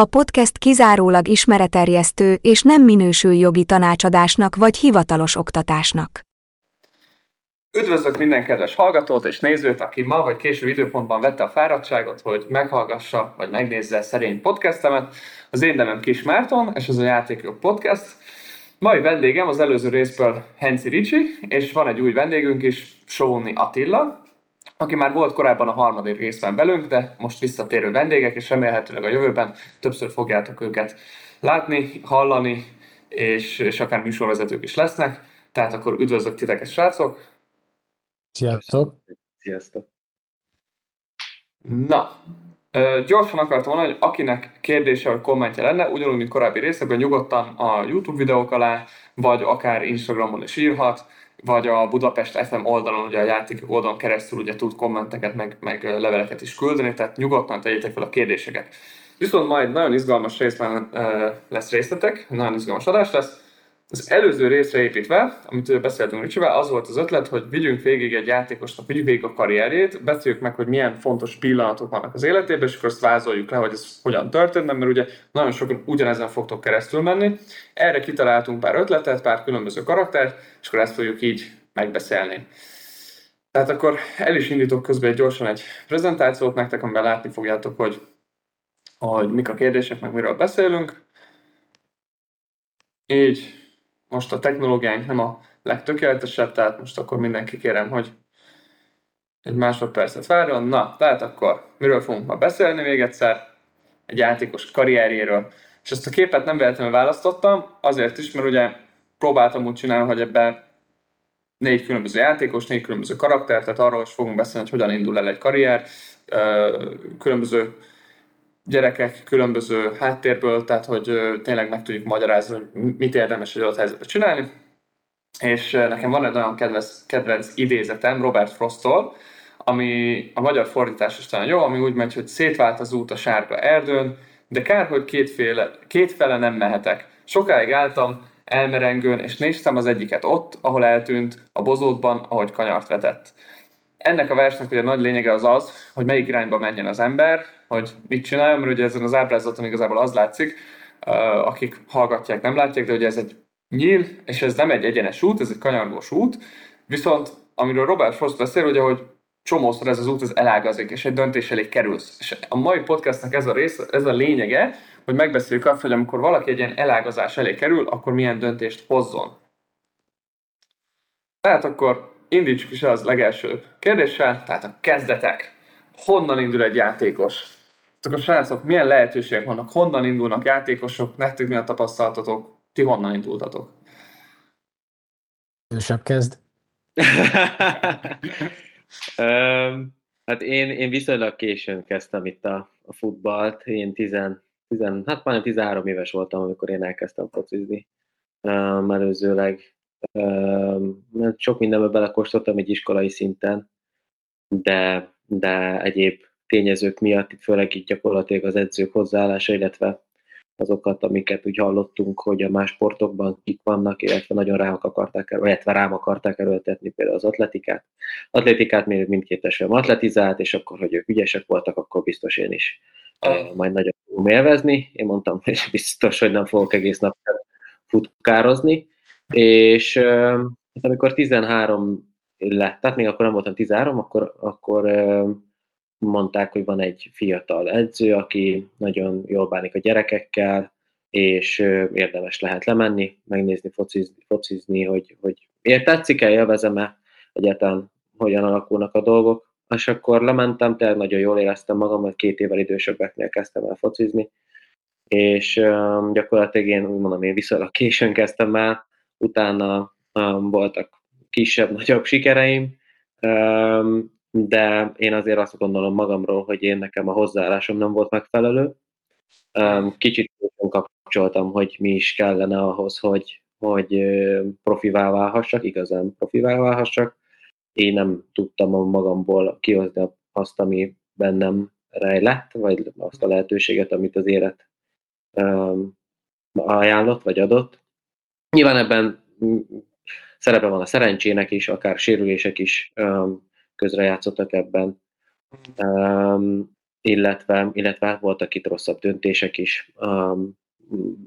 A podcast kizárólag ismereterjesztő és nem minősül jogi tanácsadásnak vagy hivatalos oktatásnak. Üdvözlök minden kedves hallgatót és nézőt, aki ma vagy késő időpontban vette a fáradtságot, hogy meghallgassa vagy megnézze szerény podcastemet. Az én nevem Kis Márton, és ez a Játékok Podcast. Mai vendégem az előző részből Henci Ricsi, és van egy új vendégünk is, Sóni Attila, aki már volt korábban a harmadik részben velünk, de most visszatérő vendégek, és remélhetőleg a jövőben többször fogjátok őket látni, hallani, és, és akár műsorvezetők is lesznek. Tehát akkor üdvözlök titeket, srácok! Sziasztok! Sziasztok! Na, gyorsan akartam mondani, hogy akinek kérdése vagy kommentje lenne, ugyanúgy, mint korábbi részekben, nyugodtan a YouTube videók alá, vagy akár Instagramon is írhat, vagy a Budapest FM oldalon, ugye a játékok oldalon keresztül ugye tud kommenteket, meg, meg leveleket is küldeni, tehát nyugodtan tegyétek fel a kérdéseket. Viszont majd nagyon izgalmas részben lesz részletek, nagyon izgalmas adás lesz, az előző részre építve, amit beszéltünk Ricsivel, az volt az ötlet, hogy vigyünk végig egy játékosnak, vigyük végig a karrierjét, beszéljük meg, hogy milyen fontos pillanatok vannak az életében, és akkor azt vázoljuk le, hogy ez hogyan történt, mert ugye nagyon sokan ugyanezen fogtok keresztül menni. Erre kitaláltunk pár ötletet, pár különböző karaktert, és akkor ezt fogjuk így megbeszélni. Tehát akkor el is indítok közben gyorsan egy prezentációt nektek, amiben látni fogjátok, hogy, hogy mik a kérdések, meg miről beszélünk. Így, most a technológiánk nem a legtökéletesebb, tehát most akkor mindenki kérem, hogy egy másodpercet várjon. Na, tehát akkor miről fogunk ma beszélni még egyszer? Egy játékos karrierjéről. És ezt a képet nem véletlenül választottam, azért is, mert ugye próbáltam úgy csinálni, hogy ebben négy különböző játékos, négy különböző karakter, tehát arról is fogunk beszélni, hogy hogyan indul el egy karrier, különböző gyerekek különböző háttérből, tehát hogy tényleg meg tudjuk magyarázni, hogy mit érdemes egy adott helyzetben csinálni. És nekem van egy olyan kedvenc, kedvenc idézetem Robert Frostól, ami a magyar fordítás is talán jó, ami úgy megy, hogy szétvált az út a sárga erdőn, de kár, hogy kétféle, kétfele nem mehetek. Sokáig álltam, elmerengőn, és néztem az egyiket ott, ahol eltűnt, a bozótban, ahogy kanyart vetett. Ennek a versnek ugye a nagy lényege az az, hogy melyik irányba menjen az ember, hogy mit csináljon, mert ugye ezen az ábrázaton igazából az látszik, akik hallgatják, nem látják, de ugye ez egy nyíl, és ez nem egy egyenes út, ez egy kanyargós út, viszont amiről Robert Frost beszél, ugye, hogy csomószor ez az út az elágazik, és egy döntés elé kerülsz. És a mai podcastnak ez a rész, ez a lényege, hogy megbeszéljük azt, hogy amikor valaki egy ilyen elágazás elé kerül, akkor milyen döntést hozzon. Tehát akkor indítsuk is az legelső kérdéssel, tehát a kezdetek. Honnan indul egy játékos? Akkor srácok, milyen lehetőségek vannak? Honnan indulnak játékosok? Nektek mi a tapasztalatotok? Ti honnan indultatok? Ősebb kezd. um, hát én, én viszonylag későn kezdtem itt a, a futballt. Én 10, 10, hát majdnem 13 éves voltam, amikor én elkezdtem focizni. Um, előzőleg um, sok mindenbe belekóstoltam egy iskolai szinten, de, de egyéb tényezők miatt, főleg itt gyakorlatilag az edzők hozzáállása, illetve azokat, amiket úgy hallottunk, hogy a más sportokban kik vannak, illetve nagyon rám akarták, illetve rám akarták erőltetni például az atletikát. Atletikát még mindkét esetben atletizált, és akkor, hogy ők ügyesek voltak, akkor biztos én is uh, majd nagyon fogom élvezni. Én mondtam, hogy biztos, hogy nem fogok egész nap futkározni, és uh, amikor 13 lett, tehát még akkor nem voltam 13, akkor, akkor mondták, hogy van egy fiatal edző, aki nagyon jól bánik a gyerekekkel, és érdemes lehet lemenni, megnézni, focizni, focizni hogy, hogy miért tetszik-e, élvezem-e, egyáltalán hogyan alakulnak a dolgok. És akkor lementem, tehát nagyon jól éreztem magam, mert két évvel idősebbeknél kezdtem el focizni, és um, gyakorlatilag én úgy mondom, én viszonylag későn kezdtem el, utána um, voltak kisebb-nagyobb sikereim, um, de én azért azt gondolom magamról, hogy én nekem a hozzáállásom nem volt megfelelő. Kicsit kaptam kapcsoltam, hogy mi is kellene ahhoz, hogy, hogy profivá válhassak, igazán profivá válhassak. Én nem tudtam magamból kihozni azt, ami bennem rejlett, vagy azt a lehetőséget, amit az élet um, ajánlott, vagy adott. Nyilván ebben szerepe van a szerencsének is, akár sérülések is um, közrejátszottak ebben, um, illetve, illetve voltak itt rosszabb döntések is. Um,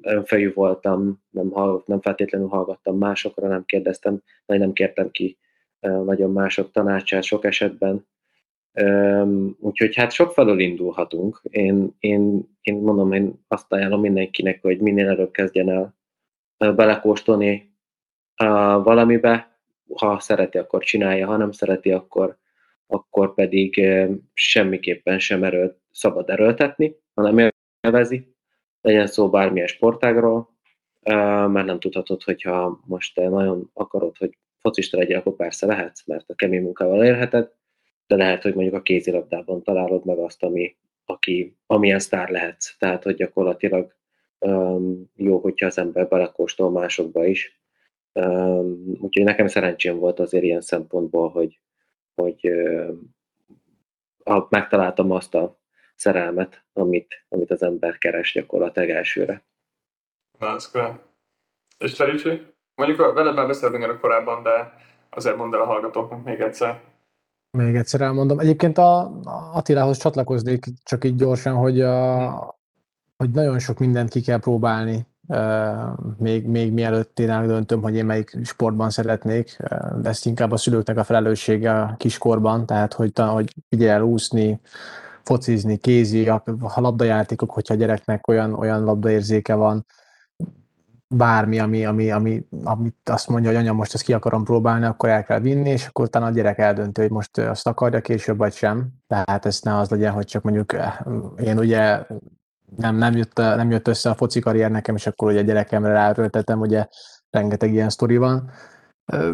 önfejű voltam, nem, nem feltétlenül hallgattam másokra, nem kérdeztem, vagy nem kértem ki nagyon mások tanácsát sok esetben. Úgyhogy hát sok felől indulhatunk. Én, én, én mondom, én azt ajánlom mindenkinek, hogy minél előbb kezdjen el belekóstolni valamibe, ha szereti, akkor csinálja, ha nem szereti, akkor, akkor pedig semmiképpen sem erőlt, szabad erőltetni, hanem élvezi, legyen szó bármilyen sportágról, mert nem tudhatod, hogyha most te nagyon akarod, hogy focista legyél, akkor persze lehetsz, mert a kemény munkával élheted, de lehet, hogy mondjuk a kézilabdában találod meg azt, ami, aki, amilyen sztár lehetsz. Tehát, hogy gyakorlatilag um, jó, hogyha az ember belekóstol másokba is. Um, úgyhogy nekem szerencsém volt azért ilyen szempontból, hogy, hogy uh, megtaláltam azt a szerelmet, amit, amit az ember keres gyakorlatilag elsőre. Na, ez. És Tericsi? Mondjuk veled már beszéltünk erről korábban, de azért mondd el a hallgatóknak még egyszer. Még egyszer elmondom. Egyébként a Attilához csatlakoznék csak így gyorsan, hogy, a, hogy nagyon sok mindent ki kell próbálni, még, még mielőtt én eldöntöm, hogy én melyik sportban szeretnék, de ezt inkább a szülőknek a felelőssége a kiskorban, tehát hogy, hogy figyel úszni, focizni, kézi, a labdajátékok, hogyha a gyereknek olyan, olyan labdaérzéke van, bármi, ami, ami, ami, amit azt mondja, hogy anya, most ezt ki akarom próbálni, akkor el kell vinni, és akkor utána a gyerek eldöntő, hogy most azt akarja később, vagy sem. Tehát ez ne az legyen, hogy csak mondjuk én ugye nem, nem, jött, nem jött össze a foci karrier nekem, és akkor ugye a gyerekemre ráöröltetem, ugye rengeteg ilyen sztori van.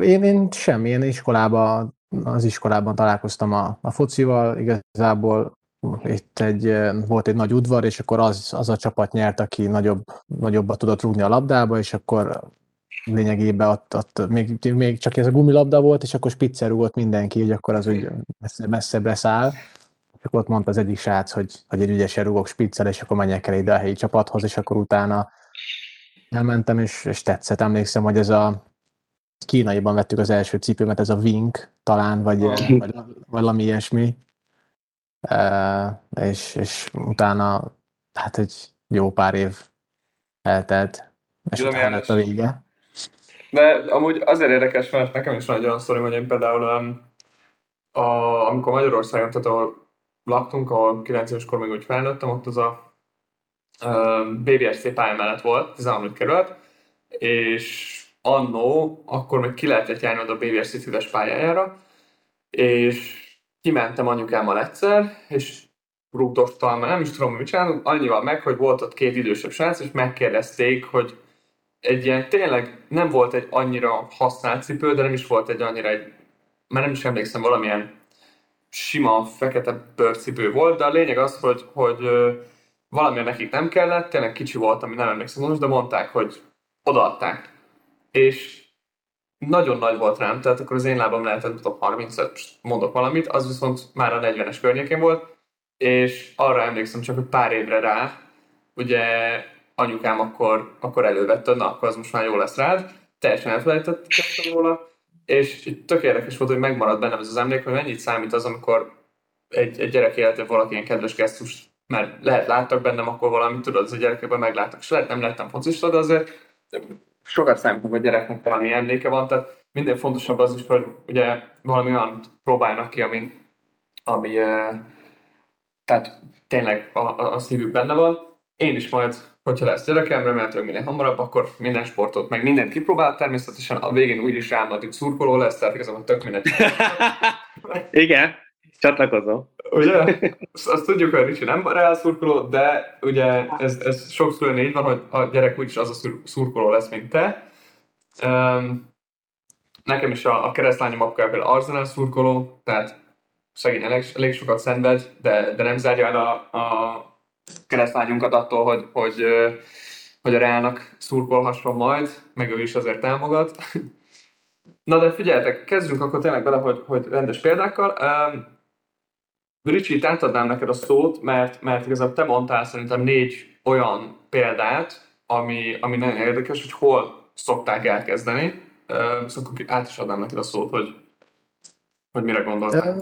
Én, én semmi, én iskolában, az iskolában találkoztam a, a focival, igazából itt egy, volt egy nagy udvar, és akkor az, az a csapat nyert, aki nagyobb, nagyobbat tudott rúgni a labdába, és akkor lényegében ott, ott még, még csak ez a gumilabda volt, és akkor spitzer rúgott mindenki, hogy akkor az úgy messze, messzebbre száll. Akkor ott mondta az egyik srác, hogy, hogy egy ügyesen rúgok spitzer, és akkor menjek el ide a helyi csapathoz, és akkor utána elmentem, és, és tetszett. Emlékszem, hogy ez a kínaiban vettük az első cipőmet, ez a Wink talán, vagy, vagy valami ilyesmi és, és utána hát egy jó pár év eltelt, és Tudom, utána lett a vége. De amúgy azért érdekes, mert nekem is van egy olyan sztori, hogy én például a, amikor Magyarországon, tehát ahol laktunk, ahol 9 éves még úgy felnőttem, ott az a um, BBSC pálya mellett volt, 13. kerület, és annó, akkor még ki lehetett járni a BBSC füves pályájára, és kimentem anyukámmal egyszer, és rúgdostam, nem is tudom, mit csinálunk, annyival meg, hogy volt ott két idősebb srác, és megkérdezték, hogy egy ilyen, tényleg nem volt egy annyira használt cipő, de nem is volt egy annyira egy, már nem is emlékszem, valamilyen sima, fekete bőrcipő volt, de a lényeg az, hogy, hogy valamilyen nekik nem kellett, tényleg kicsi volt, ami nem emlékszem most, de mondták, hogy odaadták. És nagyon nagy volt rám, tehát akkor az én lábam lehetett, tudom, 35, mondok valamit, az viszont már a 40-es környékén volt, és arra emlékszem csak, hogy pár évre rá, ugye anyukám akkor, akkor elővette, na akkor az most már jó lesz rád, teljesen elfelejtettem róla, és tök érdekes volt, hogy megmaradt bennem ez az emlék, hogy mennyit számít az, amikor egy, egy gyerek életében valaki ilyen kedves gesztus, mert lehet láttak bennem akkor valamit, tudod, az a gyerekekben megláttak, és lehet nem lettem focista, de azért sokat számítunk, hogy a gyereknek valami emléke van, tehát minden fontosabb az is, hogy ugye valami olyan próbálnak ki, ami, ami tehát tényleg a, a, a szívük benne van. Én is majd, hogyha lesz gyerekem, remélhetőleg minél hamarabb, akkor minden sportot, meg mindent kipróbál, természetesen a végén úgyis Real Madrid szurkoló lesz, tehát igazából tök mindegy. Igen, csatlakozom. Ugye? Azt tudjuk, hogy Ricsi nem reál szurkoló, de ugye ez, ez sokszor így van, hogy a gyerek úgyis az a szurkoló lesz, mint te. Um, nekem is a, a keresztlányom apja például Arsenal szurkoló, tehát szegény elég, elég sokat szenved, de, de nem zárja el a, a keresztlányunkat attól, hogy, hogy hogy a Reálnak szurkolhasson majd, meg ő is azért támogat. Na de figyeljetek, kezdjünk akkor tényleg bele, hogy, hogy rendes példákkal. Um, Ricsi, itt átadnám neked a szót, mert, mert igazából te mondtál szerintem négy olyan példát, ami, ami nagyon érdekes, hogy hol szokták elkezdeni. Uh, szóval át is adnám neked a szót, hogy, hogy mire gondoltál.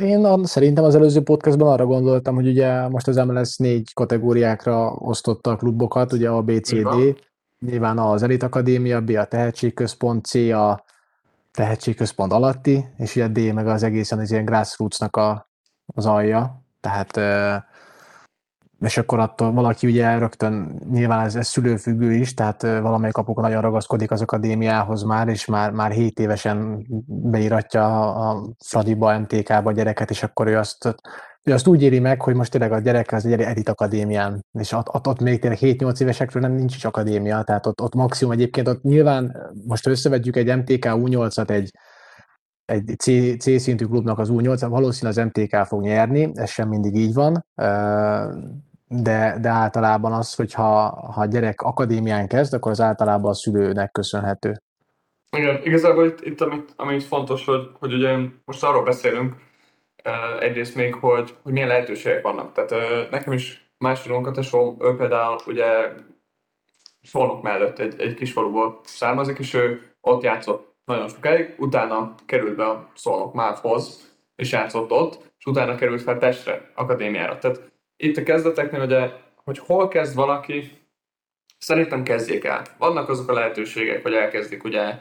Én szerintem az előző podcastban arra gondoltam, hogy ugye most az MLS négy kategóriákra osztotta a klubokat, ugye a BCD, nyilván az Elit Akadémia, B a Tehetségközpont, C a Tehetségközpont alatti, és ugye D meg az egészen az ilyen grassrootsnak a, az alja, tehát és akkor attól valaki ugye rögtön, nyilván ez, ez szülőfüggő is, tehát valamelyik apuka nagyon ragaszkodik az akadémiához már, és már, már 7 évesen beíratja a Fradiba, MTK-ba a gyereket, és akkor ő azt, ő azt úgy éri meg, hogy most tényleg a gyerek az egy elit akadémián, és ott, ott, ott még tényleg 7-8 évesekről nem nincs is akadémia, tehát ott, ott maximum egyébként ott nyilván most összevetjük egy MTK U8-at egy, egy C, C szintű klubnak az U8, valószínűleg az MTK fog nyerni, ez sem mindig így van, de, de általában az, hogy ha, a gyerek akadémián kezd, akkor az általában a szülőnek köszönhető. Igen, igazából itt, itt amit, amit fontos, hogy, hogy ugye most arról beszélünk, egyrészt még, hogy, hogy milyen lehetőségek vannak. Tehát nekem is második unkatesóm, ő például ugye Szolnok mellett egy, egy kis faluból származik, és ő ott játszott nagyon sokáig, utána került be a Szolnok Mávhoz, és játszott ott, és utána került fel Pestre, akadémiára. Tehát itt a kezdeteknél ugye, hogy hol kezd valaki, szerintem kezdjék el. Vannak azok a lehetőségek, hogy elkezdik ugye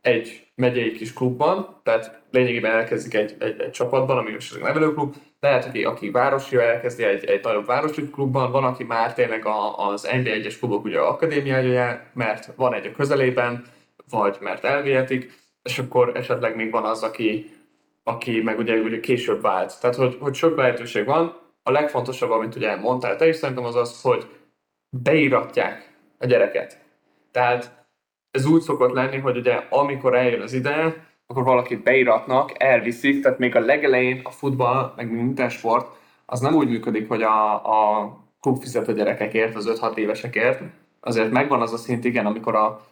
egy megyei kis klubban, tehát lényegében elkezdik egy, egy, egy csapatban, ami most nevelőklub, lehet, hogy aki városi elkezdi egy, egy nagyobb városi klubban, van, aki már tényleg a, az NB1-es klubok ugye akadémiája, mert van egy a közelében, vagy mert elvihetik, és akkor esetleg még van az, aki, aki meg ugye, ugye később vált. Tehát, hogy, hogy sok lehetőség van, a legfontosabb, amit ugye mondtál te is, szerintem az az, hogy beíratják a gyereket. Tehát ez úgy szokott lenni, hogy ugye amikor eljön az ideje, akkor valakit beiratnak, elviszik, tehát még a legelején a futball, meg minden sport, az nem úgy működik, hogy a, a klub fizet a gyerekekért, az 5-6 évesekért. Azért megvan az a szint, igen, amikor a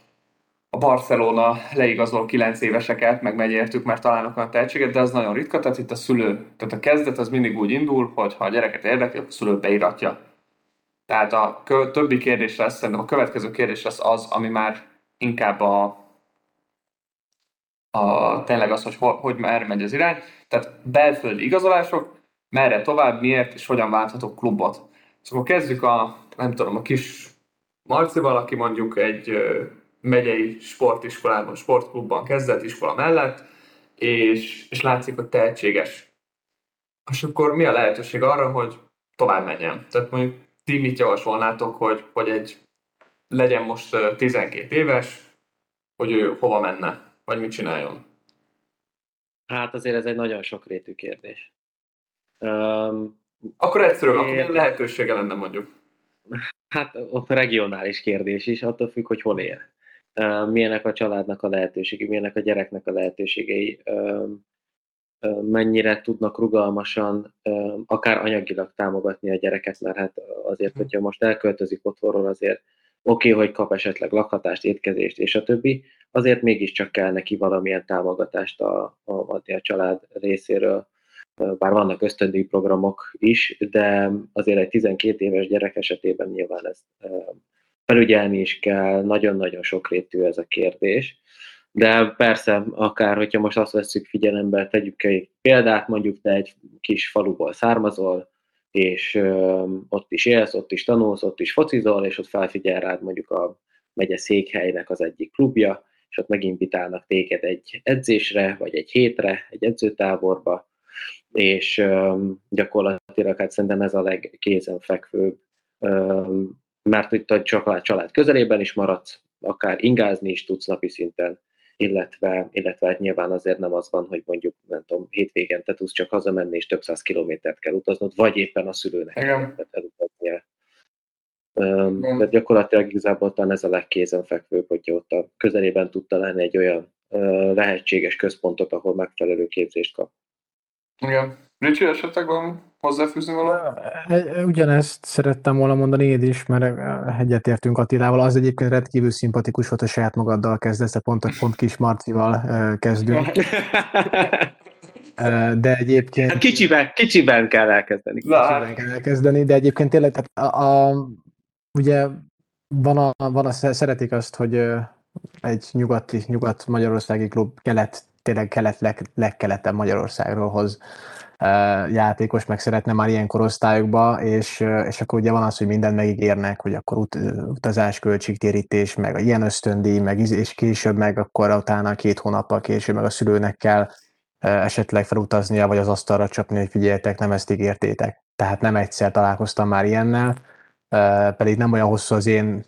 a Barcelona leigazol 9 éveseket, meg megy értük, mert találnak olyan tehetséget, de az nagyon ritka, tehát itt a szülő, tehát a kezdet az mindig úgy indul, hogy ha a gyereket érdekli, akkor a szülő beiratja. Tehát a kö- többi kérdés lesz, szerintem a következő kérdés lesz az, ami már inkább a, a tényleg az, hogy, ho- hogy merre megy az irány. Tehát belföldi igazolások, merre tovább, miért és hogyan válthatok klubot. Szóval kezdjük a, nem tudom, a kis Marcival, aki mondjuk egy megyei sportiskolában, sportklubban kezdett iskola mellett, és, és látszik, hogy tehetséges. És akkor mi a lehetőség arra, hogy tovább menjen? Tehát mondjuk ti mit javasolnátok, hogy, hogy egy legyen most 12 éves, hogy ő hova menne, vagy mit csináljon? Hát azért ez egy nagyon sokrétű kérdés. Um, akkor egyszerűen, én... akkor lehetősége lenne mondjuk? Hát ott regionális kérdés is, attól függ, hogy hol él milyenek a családnak a lehetőségei, milyenek a gyereknek a lehetőségei, mennyire tudnak rugalmasan, akár anyagilag támogatni a gyereket, mert hát azért, hm. hogyha most elköltözik otthonról, azért oké, okay, hogy kap esetleg lakhatást, étkezést és a többi, azért mégiscsak kell neki valamilyen támogatást a, a, adni a család részéről, bár vannak ösztöndíj programok is, de azért egy 12 éves gyerek esetében nyilván ez felügyelni is kell, nagyon-nagyon sokrétű ez a kérdés. De persze, akár hogyha most azt veszük figyelembe, tegyük egy példát, mondjuk te egy kis faluból származol, és ö, ott is élsz, ott is tanulsz, ott is focizol, és ott felfigyel rád mondjuk a megye székhelynek az egyik klubja, és ott meginvitálnak téged egy edzésre, vagy egy hétre, egy edzőtáborba, és ö, gyakorlatilag hát szerintem ez a legkézenfekvőbb mert itt a család, család közelében is maradsz, akár ingázni is tudsz napi szinten, illetve, illetve hát nyilván azért nem az van, hogy mondjuk, nem tudom, hétvégen te tudsz csak hazamenni, és több száz kilométert kell utaznod, vagy éppen a szülőnek kell elutaznia. De gyakorlatilag igazából talán ez a legkézenfekvőbb, hogyha ott a közelében tudta lenni egy olyan lehetséges központot, ahol megfelelő képzést kap. Igen. Ricsi, esetleg van hozzáfűzni valami? Ugyanezt szerettem volna mondani én is, mert egyetértünk Attilával. Az egyébként rendkívül szimpatikus volt, a saját magaddal kezdesz, pont, pont kis Marcival kezdünk. De egyébként... Hát kicsiben, kicsiben kell elkezdeni. Kicsiben hát. kell elkezdeni, de egyébként tényleg, tehát a, a, ugye van a, van a, szeretik azt, hogy egy nyugati, nyugat-magyarországi klub kelet, tényleg kelet, leg, legkeletebb Magyarországról hoz játékos, meg szeretne már ilyen korosztályokba, és, és akkor ugye van az, hogy mindent megígérnek, hogy akkor ut, utazás, költségtérítés, meg ilyen ösztöndíj, meg és később meg akkor utána két hónappal később meg a szülőnek kell esetleg felutaznia, vagy az asztalra csapni, hogy figyeljetek, nem ezt ígértétek. Tehát nem egyszer találkoztam már ilyennel, pedig nem olyan hosszú az én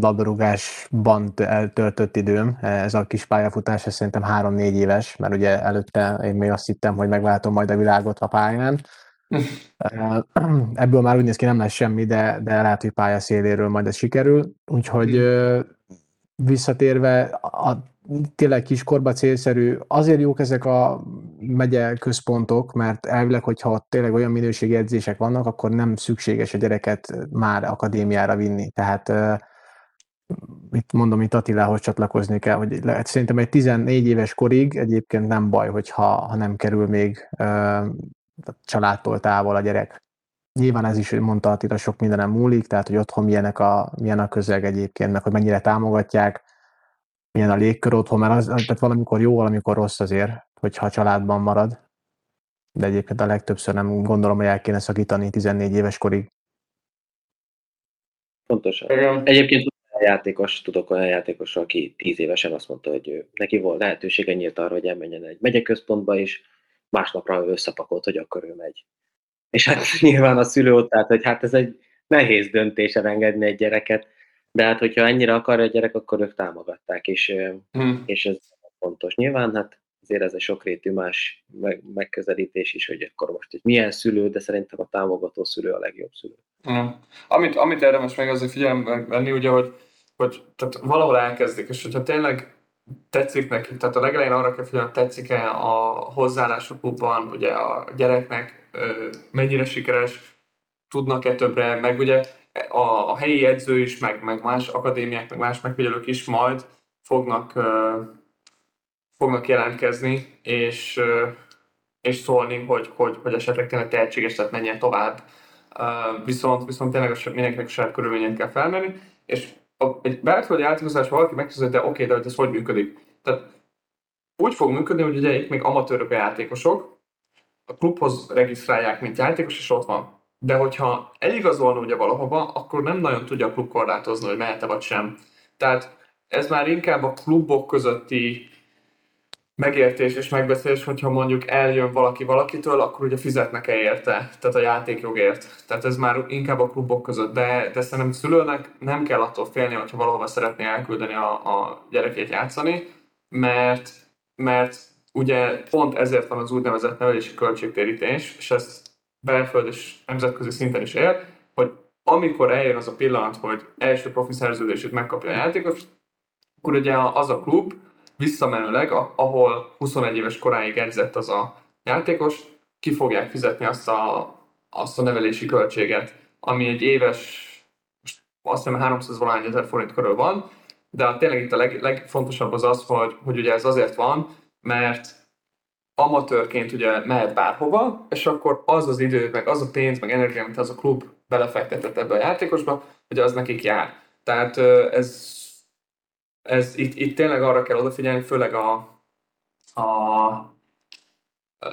labdarúgásban eltöltött időm. Ez a kis pályafutás, ez szerintem három-négy éves, mert ugye előtte én még azt hittem, hogy megváltom majd a világot a pályán. Ebből már úgy néz ki, nem lesz semmi, de, de lehet, hogy pályaszéléről majd ez sikerül. Úgyhogy visszatérve, a, tényleg kiskorba célszerű. Azért jók ezek a megye központok, mert elvileg, hogyha tényleg olyan minőségi edzések vannak, akkor nem szükséges a gyereket már akadémiára vinni. Tehát itt mondom, itt Attilához csatlakozni kell, hogy lehet, szerintem egy 14 éves korig egyébként nem baj, hogyha ha nem kerül még uh, családtól távol a gyerek. Nyilván ez is, mondta Attila, sok mindenem múlik, tehát hogy otthon milyenek a, milyen a közeg egyébként, meg hogy mennyire támogatják, milyen a légkör otthon, mert az, tehát valamikor jó, valamikor rossz azért, hogyha a családban marad. De egyébként a legtöbbször nem gondolom, hogy el kéne szakítani 14 éves korig. Pontosan. Egyébként játékos, tudok olyan játékos, aki 10 évesen azt mondta, hogy ő, neki volt lehetősége nyílt arra, hogy elmenjen egy megyeközpontba, és másnapra összepakolt, hogy akkor ő megy. És hát nyilván a szülő ott állt, hogy hát ez egy nehéz döntés elengedni egy gyereket, de hát hogyha ennyire akarja a gyerek, akkor ők támogatták, és, hmm. és ez fontos. Nyilván hát azért ez egy sokrétű más megközelítés is, hogy akkor most egy milyen szülő, de szerintem a támogató szülő a legjobb szülő. Hmm. Amit, amit érdemes meg azért figyelembe venni, ugye, hogy, hogy tehát valahol elkezdik, és hogyha tényleg tetszik neki, tehát a legelején arra kell figyelni, tetszik-e a hozzáállás a klubban, ugye a gyereknek mennyire sikeres, tudnak-e többre, meg ugye a, a helyi edző is, meg, meg más akadémiák, meg más megfigyelők is majd fognak, fognak jelentkezni, és, és szólni, hogy, hogy, hogy esetleg tényleg tehetséges, tehát menjen tovább. Uh, viszont, viszont tényleg a, mindenkinek a saját körülményen kell felmenni, és a, egy belföldi játékozás valaki megkérdezi, de oké, okay, de hogy ez hogy működik? Tehát úgy fog működni, hogy ugye itt még amatőrök a játékosok, a klubhoz regisztrálják, mint játékos, és ott van de hogyha eligazolna ugye valahova, akkor nem nagyon tudja a klub korlátozni, hogy mehet vagy sem. Tehát ez már inkább a klubok közötti megértés és megbeszélés, hogyha mondjuk eljön valaki valakitől, akkor ugye fizetnek-e érte, tehát a játékjogért. Tehát ez már inkább a klubok között, de, de szerintem szülőnek nem kell attól félni, hogyha valahova szeretné elküldeni a, a gyerekét játszani, mert, mert ugye pont ezért van az úgynevezett nevelési költségtérítés, és ezt belföld és nemzetközi szinten is él, hogy amikor eljön az a pillanat, hogy első profi szerződését megkapja a játékos, akkor ugye az a klub visszamenőleg, ahol 21 éves koráig edzett az a játékos, ki fogják fizetni azt a, azt a nevelési költséget, ami egy éves, azt hiszem 300 valány ezer forint körül van, de tényleg itt a leg, legfontosabb az az, hogy, hogy ugye ez azért van, mert amatőrként ugye mehet bárhova, és akkor az az idő, meg az a pénz, meg energia, amit az a klub belefektetett ebbe a játékosba, hogy az nekik jár. Tehát ez, ez itt, itt tényleg arra kell odafigyelni, főleg a, a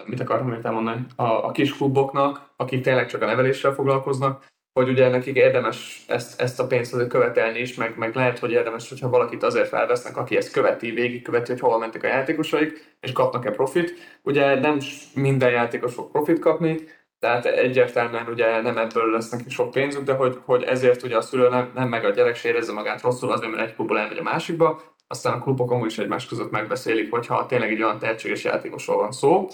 mit akartam még elmondani, a, a kis kluboknak, akik tényleg csak a neveléssel foglalkoznak, hogy ugye nekik érdemes ezt, ezt a pénzt azért követelni is, meg, meg lehet, hogy érdemes, hogyha valakit azért felvesznek, aki ezt követi, végig követi, hogy hol mentek a játékosaik, és kapnak-e profit. Ugye nem minden játékos fog profit kapni, tehát egyértelműen ugye nem ebből lesz neki sok pénzük, de hogy, hogy ezért ugye a szülő nem, nem meg a gyerek se érezze magát rosszul, azért mert egy klubból elmegy a másikba, aztán a klubok amúgy is egymás között megbeszélik, hogyha tényleg egy olyan tehetséges játékosról van szó,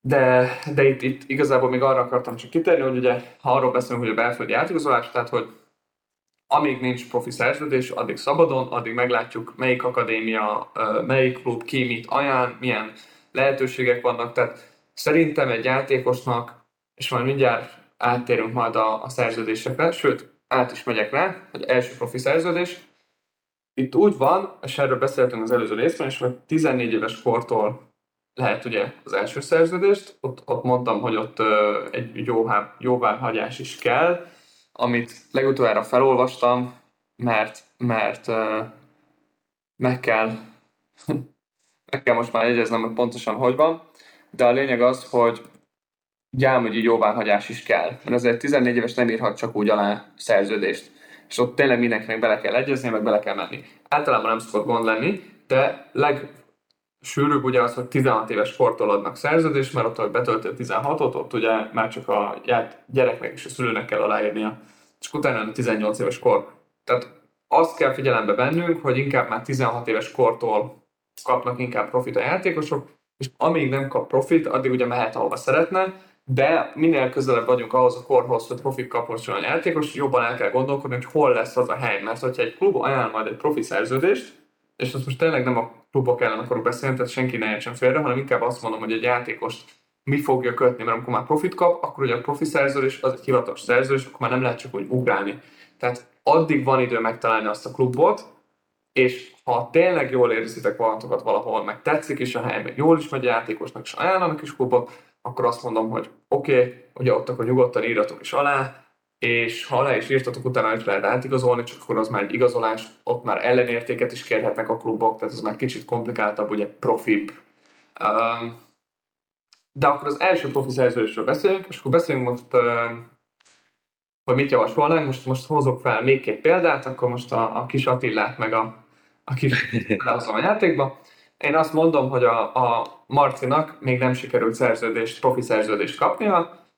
de, de itt, itt igazából még arra akartam csak kitérni, hogy ugye ha arról beszélünk, hogy a belföldi játékozolás, tehát hogy amíg nincs profi szerződés, addig szabadon, addig meglátjuk, melyik akadémia, melyik klub ki mit ajánl, milyen lehetőségek vannak, tehát szerintem egy játékosnak, és majd mindjárt áttérünk majd a, a szerződésekre, sőt, át is megyek rá, hogy első profi szerződés. Itt úgy van, és erről beszéltünk az előző részben, és hogy 14 éves kortól lehet ugye az első szerződést, ott, ott mondtam, hogy ott ö, egy jóvá, jóváhagyás is kell, amit legutoljára felolvastam, mert, mert ö, meg kell meg kell most már jegyeznem, hogy pontosan hogy van, de a lényeg az, hogy gyámügyi jóváhagyás is kell. Mert azért 14 éves nem írhat csak úgy alá szerződést. És ott tényleg mindenkinek bele kell egyezni, meg bele kell menni. Általában nem szokott gond lenni, de legsűrűbb ugye az, hogy 16 éves kortól adnak szerződést, mert ott, hogy betöltő 16-ot, ott ugye már csak a gyereknek és a szülőnek kell aláírnia. És utána 18 éves kor. Tehát azt kell figyelembe vennünk, hogy inkább már 16 éves kortól kapnak inkább profit a játékosok, és amíg nem kap profit, addig ugye mehet ahova szeretne, de minél közelebb vagyunk ahhoz a korhoz, hogy profit kaphatson a játékos, jobban el kell gondolkodni, hogy hol lesz az a hely. Mert hogyha egy klub ajánl majd egy profi szerződést, és azt most tényleg nem a klubok ellen akarok beszélni, tehát senki ne értsen félre, hanem inkább azt mondom, hogy egy játékos mi fogja kötni, mert amikor már profit kap, akkor ugye a profi szerződés az egy hivatalos szerződés, akkor már nem lehet csak úgy ugrálni. Tehát addig van idő megtalálni azt a klubot, és ha tényleg jól érzitek valatokat valahol, meg tetszik is a hely, meg jól is megy játékosnak, és ajánlanak is klubot, akkor azt mondom, hogy oké, okay, ugye ott akkor nyugodtan írjatok is alá, és ha alá is írtatok, utána is lehet átigazolni, csak akkor az már egy igazolás, ott már ellenértéket is kérhetnek a klubok, tehát ez már kicsit komplikáltabb, ugye profibb. Um, de akkor az első profi szerződésről beszélünk, és akkor beszélünk most, hogy mit javasolnánk. Most, most hozok fel még két példát, akkor most a, a kis Attillát meg a, a kis lehozom a játékba. Én azt mondom, hogy a, a Marcinak még nem sikerült szerződést, profi szerződést kapnia,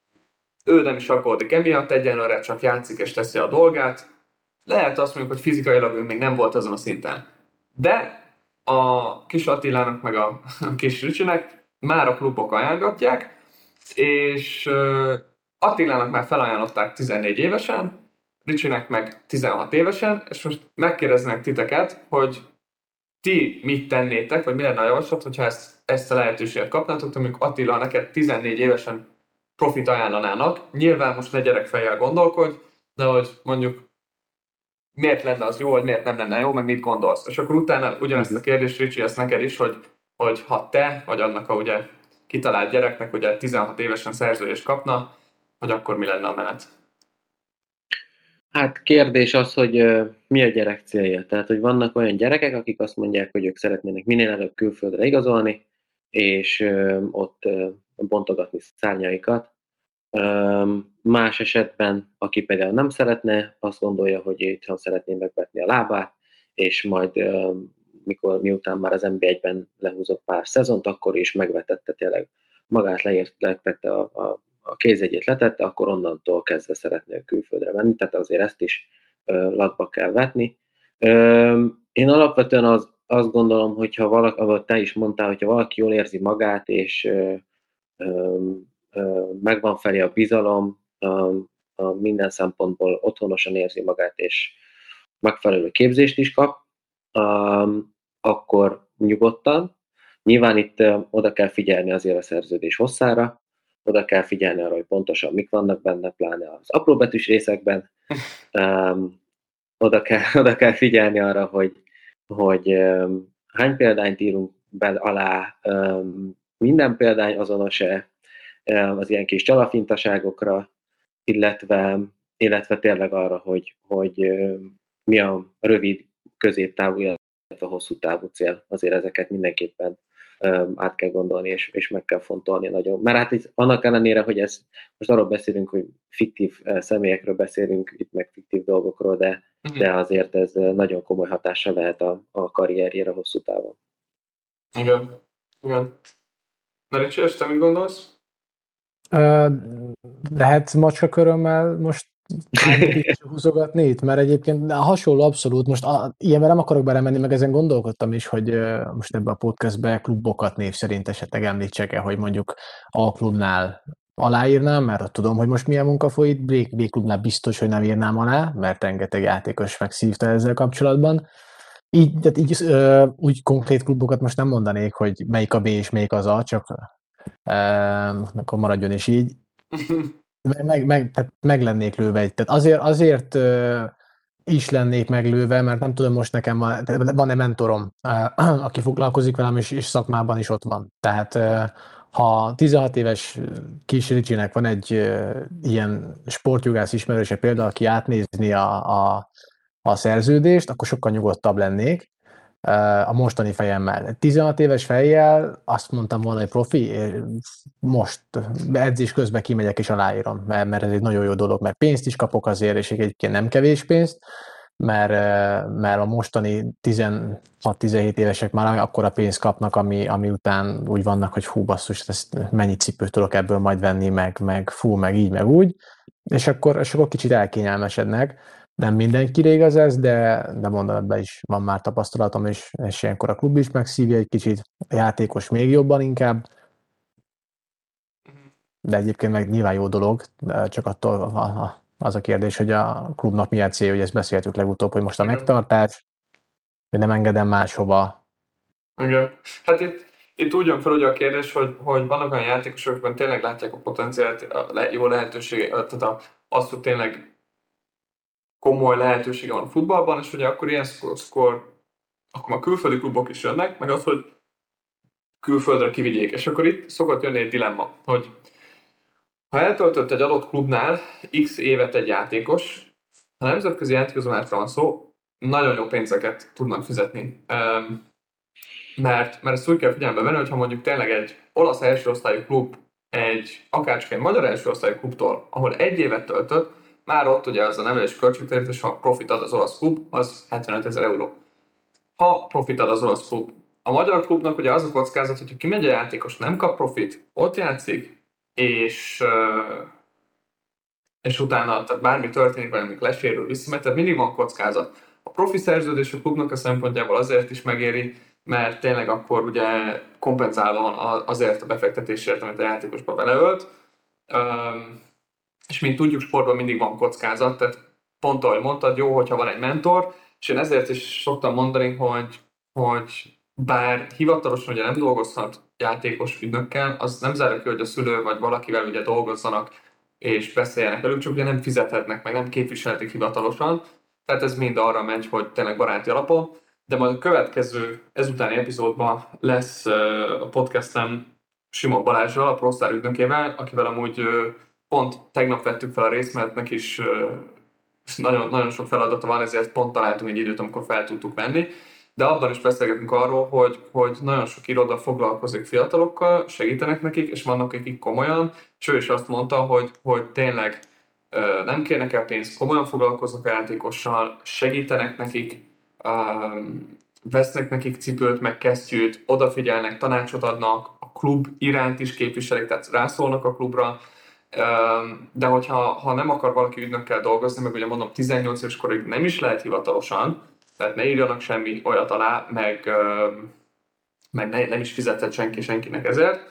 ő nem is aggódik emiatt, egyenlőre csak játszik és teszi a dolgát. Lehet azt mondjuk, hogy fizikailag ő még nem volt azon a szinten. De a kis Attilának meg a kis Ricsinek már a klubok ajánlgatják, és Attilának már felajánlották 14 évesen, Ricsinek meg 16 évesen, és most megkérdeznek titeket, hogy ti mit tennétek, vagy mi lenne a javaslat, hogyha ezt, ezt a lehetőséget kapnátok, mondjuk Attila neked 14 évesen profit ajánlanának. Nyilván most ne gyerekfejjel gondolkodj, de hogy mondjuk miért lenne az jó, vagy miért nem lenne jó, meg mit gondolsz. És akkor utána ugyanezt a kérdést, Ricsi, ezt neked is, hogy, hogy ha te, vagy annak a ugye kitalált gyereknek ugye 16 évesen szerződést kapna, hogy akkor mi lenne a menet? Hát kérdés az, hogy mi a gyerek célja. Tehát, hogy vannak olyan gyerekek, akik azt mondják, hogy ők szeretnének minél előbb külföldre igazolni, és ott bontogatni szárnyaikat. Más esetben, aki például nem szeretne, azt gondolja, hogy itthon szeretné megvetni a lábát, és majd mikor miután már az NB1-ben lehúzott pár szezont, akkor is megvetette tényleg magát, leért, letette a, a, a kézegyét letette, akkor onnantól kezdve szeretné külföldre menni, tehát azért ezt is latba kell vetni. Én alapvetően az, azt gondolom, hogyha valaki, ahogy te is mondtál, hogyha valaki jól érzi magát, és megvan felé a bizalom, a minden szempontból otthonosan érzi magát, és megfelelő képzést is kap, akkor nyugodtan. Nyilván itt oda kell figyelni azért a szerződés hosszára, oda kell figyelni arra, hogy pontosan mik vannak benne, pláne az apróbetűs részekben. oda, kell, oda kell figyelni arra, hogy, hogy hány példányt írunk be alá, minden példány azonos-e az ilyen kis csalafintaságokra, illetve, illetve tényleg arra, hogy, hogy mi a rövid, középtávú, illetve hosszú távú cél. Azért ezeket mindenképpen át kell gondolni, és, és meg kell fontolni nagyon. Mert hát itt, annak ellenére, hogy ez, most arról beszélünk, hogy fiktív személyekről beszélünk, itt meg fiktív dolgokról, de, uh-huh. de azért ez nagyon komoly hatása lehet a, a karrierjére hosszú távon. Igen, igen. Na Ricsi, te mit gondolsz? lehet macska körömmel most húzogatni itt, mert egyébként hasonló abszolút, most a, ilyenben nem akarok belemenni, meg ezen gondolkodtam is, hogy most ebbe a podcastbe klubokat név szerint esetleg említsek-e, hogy mondjuk a klubnál aláírnám, mert ott tudom, hogy most milyen munka folyik, B, B klubnál biztos, hogy nem írnám alá, mert rengeteg játékos megszívta ezzel kapcsolatban. így, tehát így ö, úgy konkrét klubokat most nem mondanék, hogy melyik a B és melyik az A, csak ö, akkor maradjon is így. Meg, meg, tehát meg lennék lőve egy. Tehát azért, azért ö, is lennék meglőve, mert nem tudom, most nekem van, van-e mentorom, aki foglalkozik velem, és, és szakmában is ott van. Tehát ha 16 éves kis Ricsinek van egy ilyen sportjogász ismerőse például, aki átnézni a, a, a szerződést, akkor sokkal nyugodtabb lennék a mostani fejemmel. 16 éves fejjel azt mondtam volna, hogy profi, most edzés közben kimegyek és aláírom, mert, mert ez egy nagyon jó dolog, mert pénzt is kapok azért, és egyébként nem kevés pénzt, mert, mert a mostani 16-17 évesek már akkora pénzt kapnak, ami, ami után úgy vannak, hogy hú basszus, ezt mennyi cipőt tudok ebből majd venni, meg, meg fú, meg így, meg úgy, és akkor, és akkor kicsit elkényelmesednek nem mindenkire igaz ez, de, de mondom, ebben is van már tapasztalatom, és, és ilyenkor a klub is megszívja egy kicsit, a játékos még jobban inkább, de egyébként meg nyilván jó dolog, csak attól az a kérdés, hogy a klubnak milyen cél, hogy ezt beszéltük legutóbb, hogy most a megtartás, hogy nem engedem máshova. Igen. Hát itt, itt úgy jön fel ugye a kérdés, hogy, hogy vannak olyan játékosok, akikben tényleg látják a potenciált, a jó lehetőséget, tehát a, azt, hogy tényleg komoly lehetősége van a futballban, és ugye akkor ilyen szkor, akkor a külföldi klubok is jönnek, meg az, hogy külföldre kivigyék. És akkor itt szokott jönni egy dilemma, hogy ha eltöltött egy adott klubnál x évet egy játékos, ha nemzetközi játékozónátról van szó, nagyon jó pénzeket tudnak fizetni. Mert, mert ezt úgy kell figyelembe venni, hogyha mondjuk tényleg egy olasz elsőosztályú klub egy akárcsak egy magyar elsőosztályú klubtól, ahol egy évet töltött, már ott ugye az a nevelés költségtérítés, ha profit ad az olasz klub, az 75 ezer euró. Ha profit ad az olasz klub. A magyar klubnak ugye az a kockázat, hogyha kimegy a játékos, nem kap profit, ott játszik, és, és utána, tehát bármi történik velünk, lesérül, visszamegy, tehát mindig van kockázat. A profi szerződés a klubnak a szempontjából azért is megéri, mert tényleg akkor ugye kompenzálva van azért a befektetésért, amit a játékosba beleölt és mint tudjuk, sportban mindig van kockázat, tehát pont ahogy mondtad, jó, hogyha van egy mentor, és én ezért is szoktam mondani, hogy, hogy bár hivatalosan ugye nem dolgozhat játékos ügynökkel, az nem zárja ki, hogy a szülő vagy valakivel ugye dolgozzanak és beszéljenek velük, csak ugye nem fizethetnek, meg nem képviselhetik hivatalosan, tehát ez mind arra megy, hogy tényleg baráti alapon, de majd a következő, ezutáni epizódban lesz a podcastem Simon Balázsral, a ProStar ügynökével, akivel amúgy pont tegnap vettük fel a részt, mert neki is nagyon, nagyon sok feladata van, ezért pont találtunk egy időt, amikor fel tudtuk venni. De abban is beszélgetünk arról, hogy, hogy nagyon sok iroda foglalkozik fiatalokkal, segítenek nekik, és vannak, akik komolyan, és ő is azt mondta, hogy, hogy tényleg nem kérnek el pénzt, komolyan foglalkoznak a játékossal, segítenek nekik, vesznek nekik cipőt, meg kesztyűt, odafigyelnek, tanácsot adnak, a klub iránt is képviselik, tehát rászólnak a klubra, de hogyha ha nem akar valaki ügynökkel dolgozni, meg ugye mondom 18 éves korig nem is lehet hivatalosan, tehát ne írjanak semmi olyat alá, meg, meg ne, nem is fizetett senki senkinek ezért,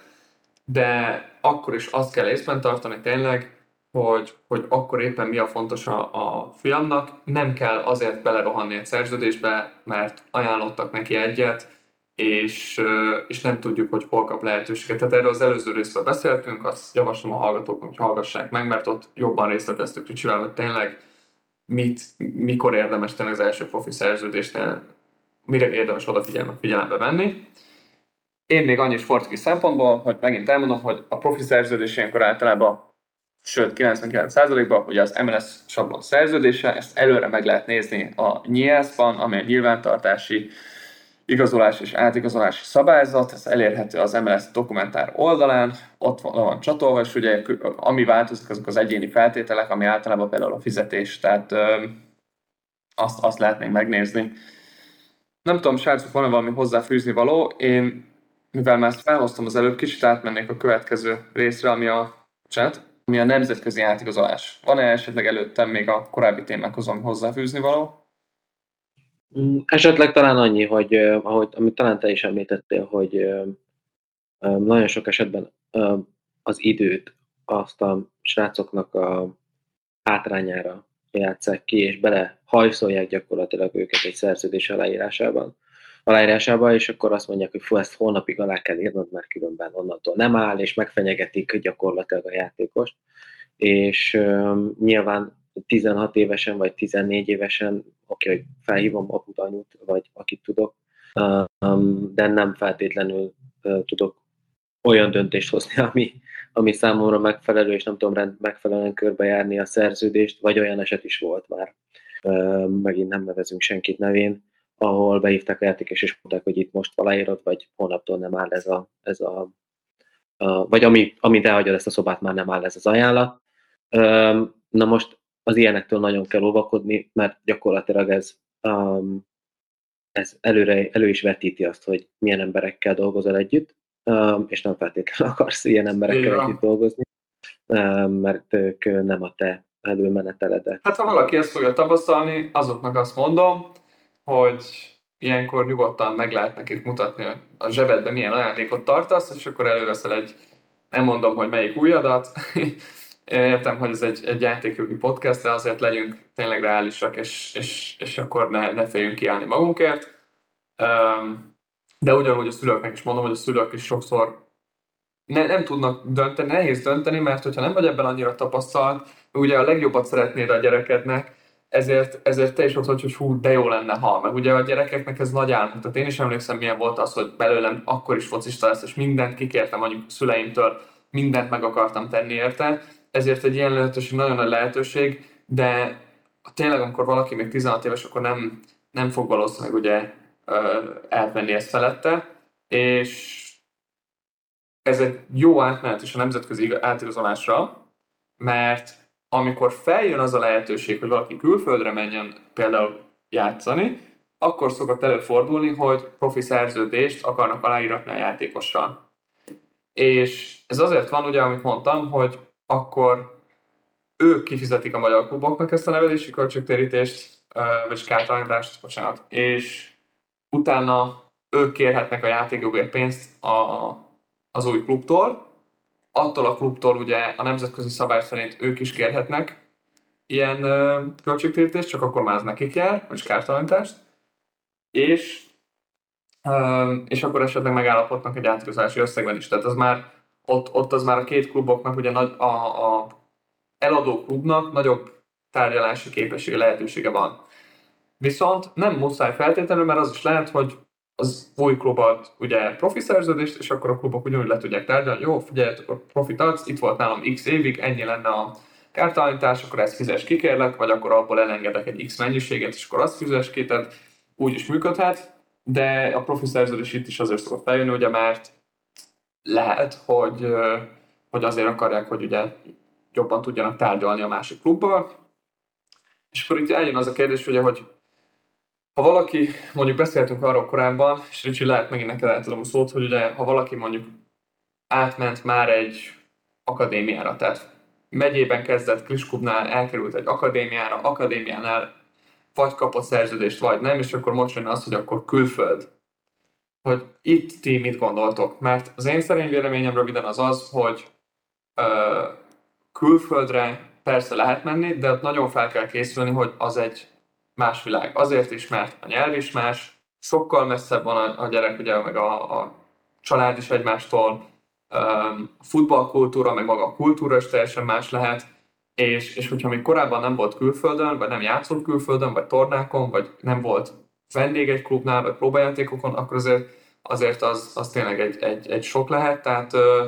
de akkor is azt kell észben tartani tényleg, hogy, hogy akkor éppen mi a fontos a, a fiamnak, nem kell azért belerohanni egy szerződésbe, mert ajánlottak neki egyet, és, és nem tudjuk, hogy hol kap lehetőséget. Tehát erről az előző részről beszéltünk, azt javaslom a hallgatóknak, hogy hallgassák meg, mert ott jobban részleteztük Ricsivel, hogy tényleg mit, mikor érdemes tenni az első profi szerződésnél, mire érdemes odafigyelme, figyelembe venni. Én még annyi sportki szempontból, hogy megint elmondom, hogy a profi szerződés ilyenkor általában sőt 99%-ban, hogy az MLS sablon szerződése, ezt előre meg lehet nézni a NIAS-ban, ami egy nyilvántartási igazolás és átigazolási szabályzat, ez elérhető az MLS dokumentár oldalán, ott van, van csatolva, és ugye ami változik, azok az egyéni feltételek, ami általában például a fizetés, tehát ö, azt, azt lehetnénk megnézni. Nem tudom, srácok, van-e valami hozzáfűzni való? Én, mivel már ezt felhoztam az előbb, kicsit átmennék a következő részre, ami a chat, ami a nemzetközi átigazolás. Van-e esetleg előttem még a korábbi témákhoz hozzáfűzni való? Mm, esetleg talán annyi, hogy ahogy, amit talán te is említettél, hogy nagyon sok esetben az időt azt a srácoknak a hátrányára játsszák ki, és bele hajszolják gyakorlatilag őket egy szerződés aláírásában, aláírásába, és akkor azt mondják, hogy fú, ezt holnapig alá kell írnod, mert különben onnantól nem áll, és megfenyegetik gyakorlatilag a játékost. És um, nyilván 16 évesen vagy 14 évesen, oké, hogy felhívom aput, anyut, vagy akit tudok, um, de nem feltétlenül tudok olyan döntést hozni, ami, ami számomra megfelelő, és nem tudom rend, megfelelően körbejárni a szerződést, vagy olyan eset is volt már, megint nem nevezünk senkit nevén, ahol behívták a játékos, és mondták, hogy itt most aláírod, vagy hónaptól nem áll ez a, ez a, a vagy ami, amint elhagyod ezt a szobát, már nem áll ez az ajánlat. Na most az ilyenektől nagyon kell óvakodni, mert gyakorlatilag ez, um, ez előre, elő is vetíti azt, hogy milyen emberekkel dolgozol együtt, um, és nem feltétlenül akarsz ilyen emberekkel Igen. együtt dolgozni, um, mert ők nem a te előmeneteledet. Hát ha valaki ezt fogja tapasztalni, azoknak azt mondom, hogy ilyenkor nyugodtan meg lehet nekik mutatni a zsebedben milyen ajándékot tartasz, és akkor előveszel egy, nem mondom, hogy melyik újadat, Értem, hogy ez egy, egy játékjogi podcast, de azért legyünk tényleg reálisak, és, és, és akkor ne, ne féljünk kiállni magunkért. De ugyanúgy a szülőknek is mondom, hogy a szülők is sokszor ne, nem tudnak dönteni, nehéz dönteni, mert hogyha nem vagy ebben annyira tapasztalt, ugye a legjobbat szeretnéd a gyerekednek, ezért, ezért te is ott hogy hú, de jó lenne, ha. Meg ugye a gyerekeknek ez nagy álom. Tehát én is emlékszem, milyen volt az, hogy belőlem akkor is focista lesz, és mindent kikértem mondjuk szüleimtől, mindent meg akartam tenni érte, ezért egy ilyen lehetőség nagyon nagy lehetőség, de tényleg, amikor valaki még 16 éves, akkor nem, nem fog valószínűleg ugye elvenni ezt felette, és ez egy jó átmenet is a nemzetközi átigazolásra, mert amikor feljön az a lehetőség, hogy valaki külföldre menjen például játszani, akkor szokott előfordulni, hogy profi szerződést akarnak aláíratni a játékossal. És ez azért van, ugye, amit mondtam, hogy akkor ők kifizetik a magyar kluboknak ezt a nevelési költségtérítést, vagy kártalanítást, bocsánat, és utána ők kérhetnek a játékjogért pénzt a, az új klubtól, attól a klubtól ugye a nemzetközi szabály szerint ők is kérhetnek ilyen költségtérítést, csak akkor már ez nekik jár, vagy kártalanítást, és, és akkor esetleg megállapodnak egy átigazolási összegben is. Tehát az már ott, ott az már a két kluboknak, ugye a, a, a eladó klubnak nagyobb tárgyalási képessége, lehetősége van. Viszont nem muszáj feltétlenül, mert az is lehet, hogy az új klub ad ugye profi szerződést, és akkor a klubok ugyanúgy le tudják tárgyalni, jó, figyeljetek, a profit adsz, itt volt nálam x évig, ennyi lenne a kártalanítás, akkor ezt fizes ki vagy akkor abból elengedek egy x mennyiséget, és akkor azt fizes ki, tehát úgy is működhet, de a profi szerződés itt is azért szokott feljönni, ugye, mert lehet, hogy, hogy azért akarják, hogy ugye jobban tudjanak tárgyalni a másik klubbal. És akkor itt eljön az a kérdés, ugye, hogy ha valaki, mondjuk beszéltünk arról korábban, és Ricsi lehet megint neked el tudom a szót, hogy ugye, ha valaki mondjuk átment már egy akadémiára, tehát megyében kezdett Kliskubnál, elkerült egy akadémiára, akadémiánál vagy kapott szerződést, vagy nem, és akkor most jön az, hogy akkor külföld hogy itt ti mit gondoltok, mert az én szerény véleményem röviden az az, hogy ö, külföldre persze lehet menni, de ott nagyon fel kell készülni, hogy az egy más világ. Azért is, mert a nyelv is más, sokkal messzebb van a, a gyerek, ugye, meg a, a család is egymástól, a futballkultúra, meg maga a kultúra is teljesen más lehet, és, és hogyha még korábban nem volt külföldön, vagy nem játszott külföldön, vagy tornákon, vagy nem volt vendég egy klubnál, vagy próbajátékokon, akkor azért, azért az, az tényleg egy, egy, egy sok lehet, tehát ö,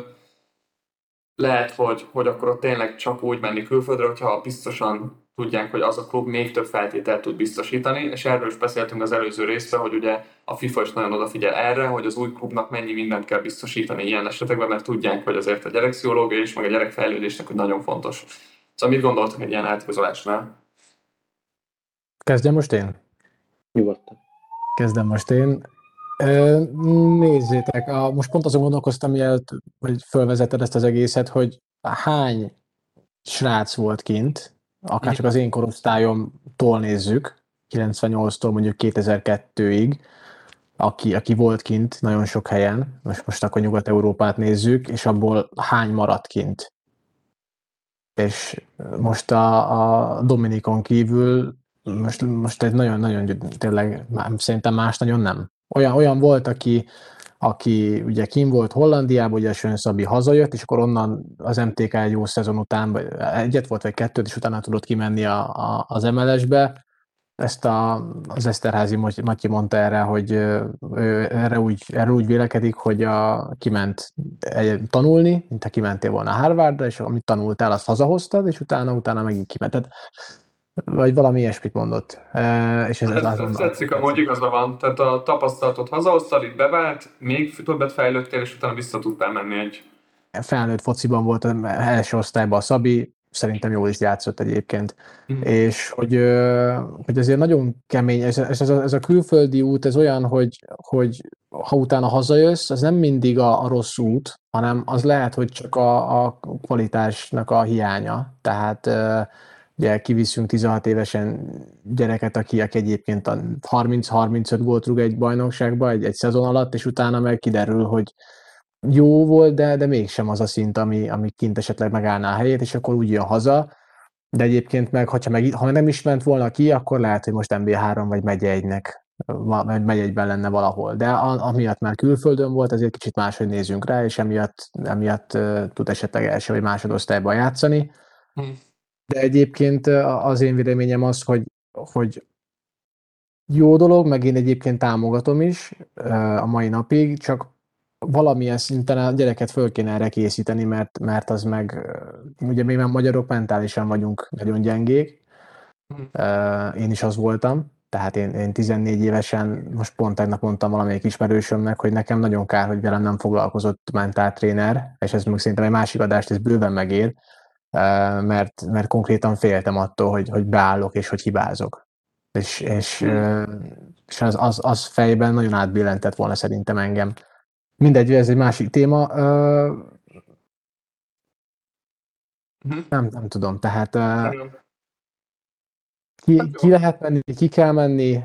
lehet, hogy, hogy akkor ott tényleg csak úgy menni külföldre, hogyha biztosan tudják, hogy az a klub még több feltételt tud biztosítani, és erről is beszéltünk az előző részben, hogy ugye a FIFA is nagyon odafigyel erre, hogy az új klubnak mennyi mindent kell biztosítani ilyen esetekben, mert tudják, hogy azért a gyerekszioológia és meg a gyerekfejlődésnek hogy nagyon fontos. Szóval mit gondoltak egy ilyen átigazolásnál? Kezdjem most én? Nyugodtan. Kezdem most én. Nézzétek, a, most pont azon gondolkoztam, mielőtt, hogy felvezeted ezt az egészet, hogy hány srác volt kint, akár csak az én korosztályomtól nézzük, 98-tól mondjuk 2002-ig, aki, aki volt kint nagyon sok helyen, most, most akkor Nyugat-Európát nézzük, és abból hány maradt kint? és most a, a Dominikon kívül most, most egy nagyon-nagyon tényleg szerintem más nagyon nem. Olyan, olyan volt, aki, aki ugye kim volt Hollandiában, ugye Sön Szabi hazajött, és akkor onnan az MTK egy jó szezon után, egyet volt, vagy kettőt, és utána tudott kimenni a, a, az MLS-be. Ezt a, az Eszterházi Matyi mondta erre, hogy ő erre úgy, erre úgy vélekedik, hogy a, kiment tanulni, mint ha kimentél volna Harvardra, és amit tanultál, azt hazahoztad, és utána, utána megint kiment. Vagy valami ilyesmit mondott. E, és ez, ez, ez tetszik, amúgy igaza van. Tehát a tapasztalatot hazahoztad, itt bevált, még többet fejlődtél, és utána vissza tudtál menni egy... Felnőtt fociban volt első osztályban a Szabi, szerintem jól is játszott egyébként. Mm. És hogy, hogy azért nagyon kemény, ez, ez, ez, a, ez a külföldi út, ez olyan, hogy, hogy ha utána hazajössz, az nem mindig a, a rossz út, hanem az lehet, hogy csak a, a kvalitásnak a hiánya. Tehát ugye kiviszünk 16 évesen gyereket, aki, aki egyébként 30-35 gólt rúg egy bajnokságba egy, egy szezon alatt, és utána meg kiderül, hogy jó volt, de, de mégsem az a szint, ami, ami kint esetleg megállná a helyét, és akkor úgy jön haza, de egyébként meg, hogyha meg, ha nem is ment volna ki, akkor lehet, hogy most MB3 vagy megye egynek, vagy megy egyben lenne valahol. De amiatt már külföldön volt, ezért kicsit máshogy nézünk rá, és emiatt, emiatt tud esetleg első vagy másodosztályban játszani. Hmm. De egyébként az én véleményem az, hogy, hogy jó dolog, meg én egyébként támogatom is a mai napig, csak valamilyen szinten a gyereket föl kéne erre készíteni, mert, mert az meg, ugye mi már magyarok mentálisan vagyunk nagyon gyengék, hm. én is az voltam, tehát én, én 14 évesen, most pont tegnap mondtam valamelyik ismerősömnek, hogy nekem nagyon kár, hogy velem nem foglalkozott mentáltréner, és ez még szerintem egy másik adást, ez bőven megér, mert, mert konkrétan féltem attól, hogy, hogy beállok és hogy hibázok. És, és, hmm. és az, az, az fejben nagyon átbillentett volna szerintem engem. Mindegy, ez egy másik téma. Hmm. Nem, nem tudom, tehát ki, ki lehet menni, ki kell menni,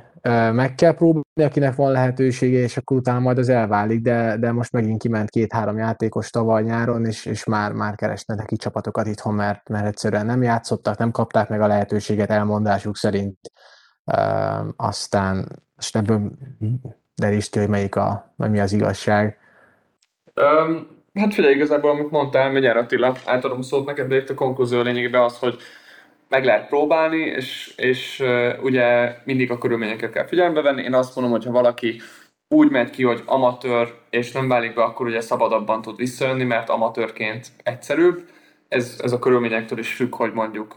meg kell próbálni, akinek van lehetősége, és akkor utána majd az elválik, de, de most megint kiment két-három játékos tavaly nyáron, és, és már, már keresne neki csapatokat itthon, mert, mert egyszerűen nem játszottak, nem kapták meg a lehetőséget elmondásuk szerint. Uh, aztán most ebből deríts hogy melyik a, vagy mi az igazság. Um, hát figyelj, igazából, amit mondtál, Megyár Attila, átadom szót neked, de itt a konklúzió lényegében az, hogy meg lehet próbálni, és, és ugye mindig a körülményeket kell figyelembe venni. Én azt mondom, hogy ha valaki úgy megy ki, hogy amatőr, és nem válik be, akkor ugye szabadabban tud visszajönni, mert amatőrként egyszerűbb. Ez, ez a körülményektől is függ, hogy mondjuk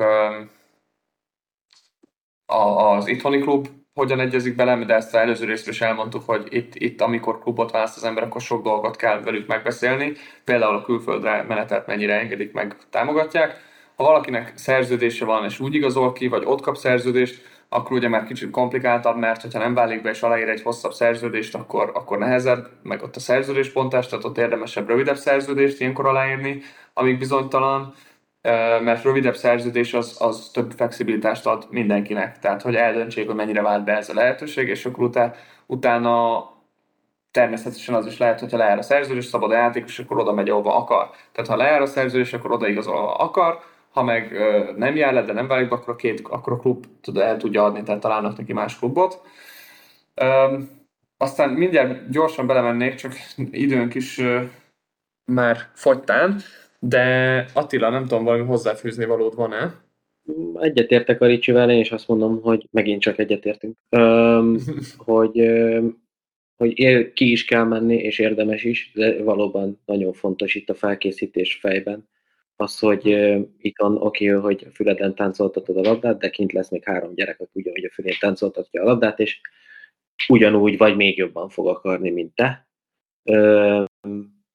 az itthoni klub hogyan egyezik bele, de ezt az előző részről is elmondtuk, hogy itt, itt amikor klubot választ az ember, akkor sok dolgot kell velük megbeszélni. Például a külföldre menetet mennyire engedik meg, támogatják ha valakinek szerződése van, és úgy igazol ki, vagy ott kap szerződést, akkor ugye már kicsit komplikáltabb, mert ha nem válik be és aláír egy hosszabb szerződést, akkor, akkor nehezebb, meg ott a szerződéspontás, tehát ott érdemesebb rövidebb szerződést ilyenkor aláírni, amíg bizonytalan, mert rövidebb szerződés az, az több flexibilitást ad mindenkinek, tehát hogy eldöntsék, hogy mennyire vált be ez a lehetőség, és akkor utána, utána természetesen az is lehet, hogyha leáll a szerződés, szabad a játékos, akkor oda megy, ahova akar. Tehát ha leáll a szerződés, akkor oda igazol, ahova akar, ha meg ö, nem jár le, de nem válik akkor a, két, akkor a klub tud, el tudja adni, tehát találnak neki más klubot. Ö, aztán mindjárt gyorsan belemennék, csak időnk is ö, már fogytán, de Attila, nem tudom, valami hozzáfűzni valód van-e? Egyetértek a Ricsivel, én is azt mondom, hogy megint csak egyetértünk. Öm, hogy, öm, hogy ér, ki is kell menni, és érdemes is, de valóban nagyon fontos itt a felkészítés fejben az, hogy itt van oké, okay, hogy füleden táncoltatod a labdát, de kint lesz még három gyerek, aki ugyanúgy a fülén táncoltatja a labdát, és ugyanúgy vagy még jobban fog akarni, mint te. Uh,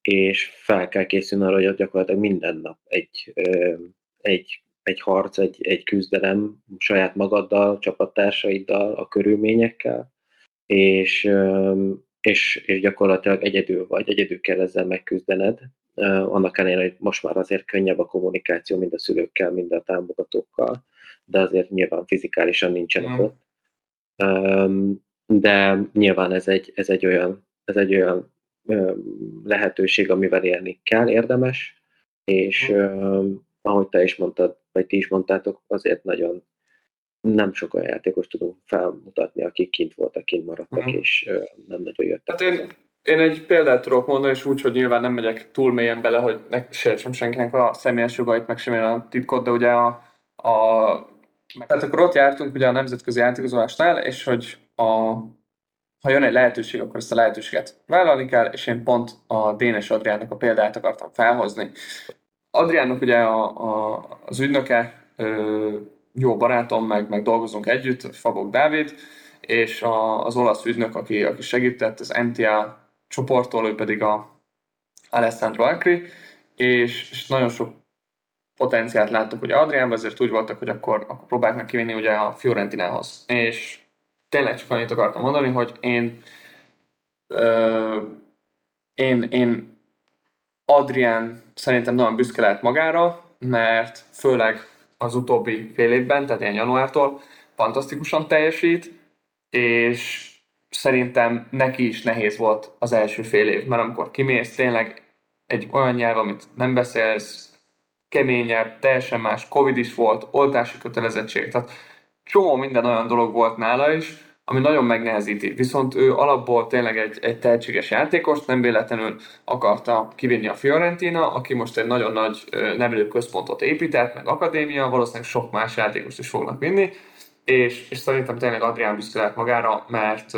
és fel kell készülni arra, hogy gyakorlatilag minden nap egy, uh, egy, egy harc, egy, egy küzdelem saját magaddal, csapattársaiddal, a körülményekkel, és, um, és, és gyakorlatilag egyedül vagy, egyedül kell ezzel megküzdened, annak ellenére, hogy most már azért könnyebb a kommunikáció mind a szülőkkel, mind a támogatókkal, de azért nyilván fizikálisan nincsenek mm. ott. De nyilván ez egy, ez egy olyan, ez egy olyan lehetőség, amivel élni kell, érdemes, és mm. ahogy te is mondtad, vagy ti is mondtátok, azért nagyon nem sok olyan játékos tudunk felmutatni, akik kint voltak, kint maradtak, uh-huh. és nem nagyon jöttek. Hát én, én egy példát tudok mondani, és úgy, hogy nyilván nem megyek túl mélyen bele, hogy ne sértsem senkinek a személyes jogait, meg semmilyen a titkot, de ugye a, a tehát akkor ott jártunk ugye a nemzetközi játékozolásnál, és hogy a, ha jön egy lehetőség, akkor ezt a lehetőséget vállalni kell, és én pont a Dénes Adriánnak a példát akartam felhozni. Adriánnak ugye a, a, az ügynöke ö, jó barátom, meg, meg dolgozunk együtt, Fabok Dávid, és a, az olasz ügynök, aki, aki segített, az MTA csoporttól, ő pedig a Alessandro Acri, és, és nagyon sok potenciált láttuk ugye Adriánban, ezért úgy voltak, hogy akkor, akkor próbálják meg kivinni ugye a Fiorentinához. És tényleg csak annyit akartam mondani, hogy én ö, én, én Adrián szerintem nagyon büszke lehet magára, mert főleg az utóbbi fél évben, tehát ilyen januártól fantasztikusan teljesít, és szerintem neki is nehéz volt az első fél év, mert amikor kimész tényleg egy olyan nyelv, amit nem beszélsz, keményebb, teljesen más, Covid is volt, oltási kötelezettség, tehát csomó minden olyan dolog volt nála is, ami nagyon megnehezíti. Viszont ő alapból tényleg egy, egy tehetséges játékos, nem véletlenül akarta kivinni a Fiorentina, aki most egy nagyon nagy nevelő központot épített, meg akadémia, valószínűleg sok más játékost is fognak vinni, és, és szerintem tényleg Adrián büszke lehet magára, mert,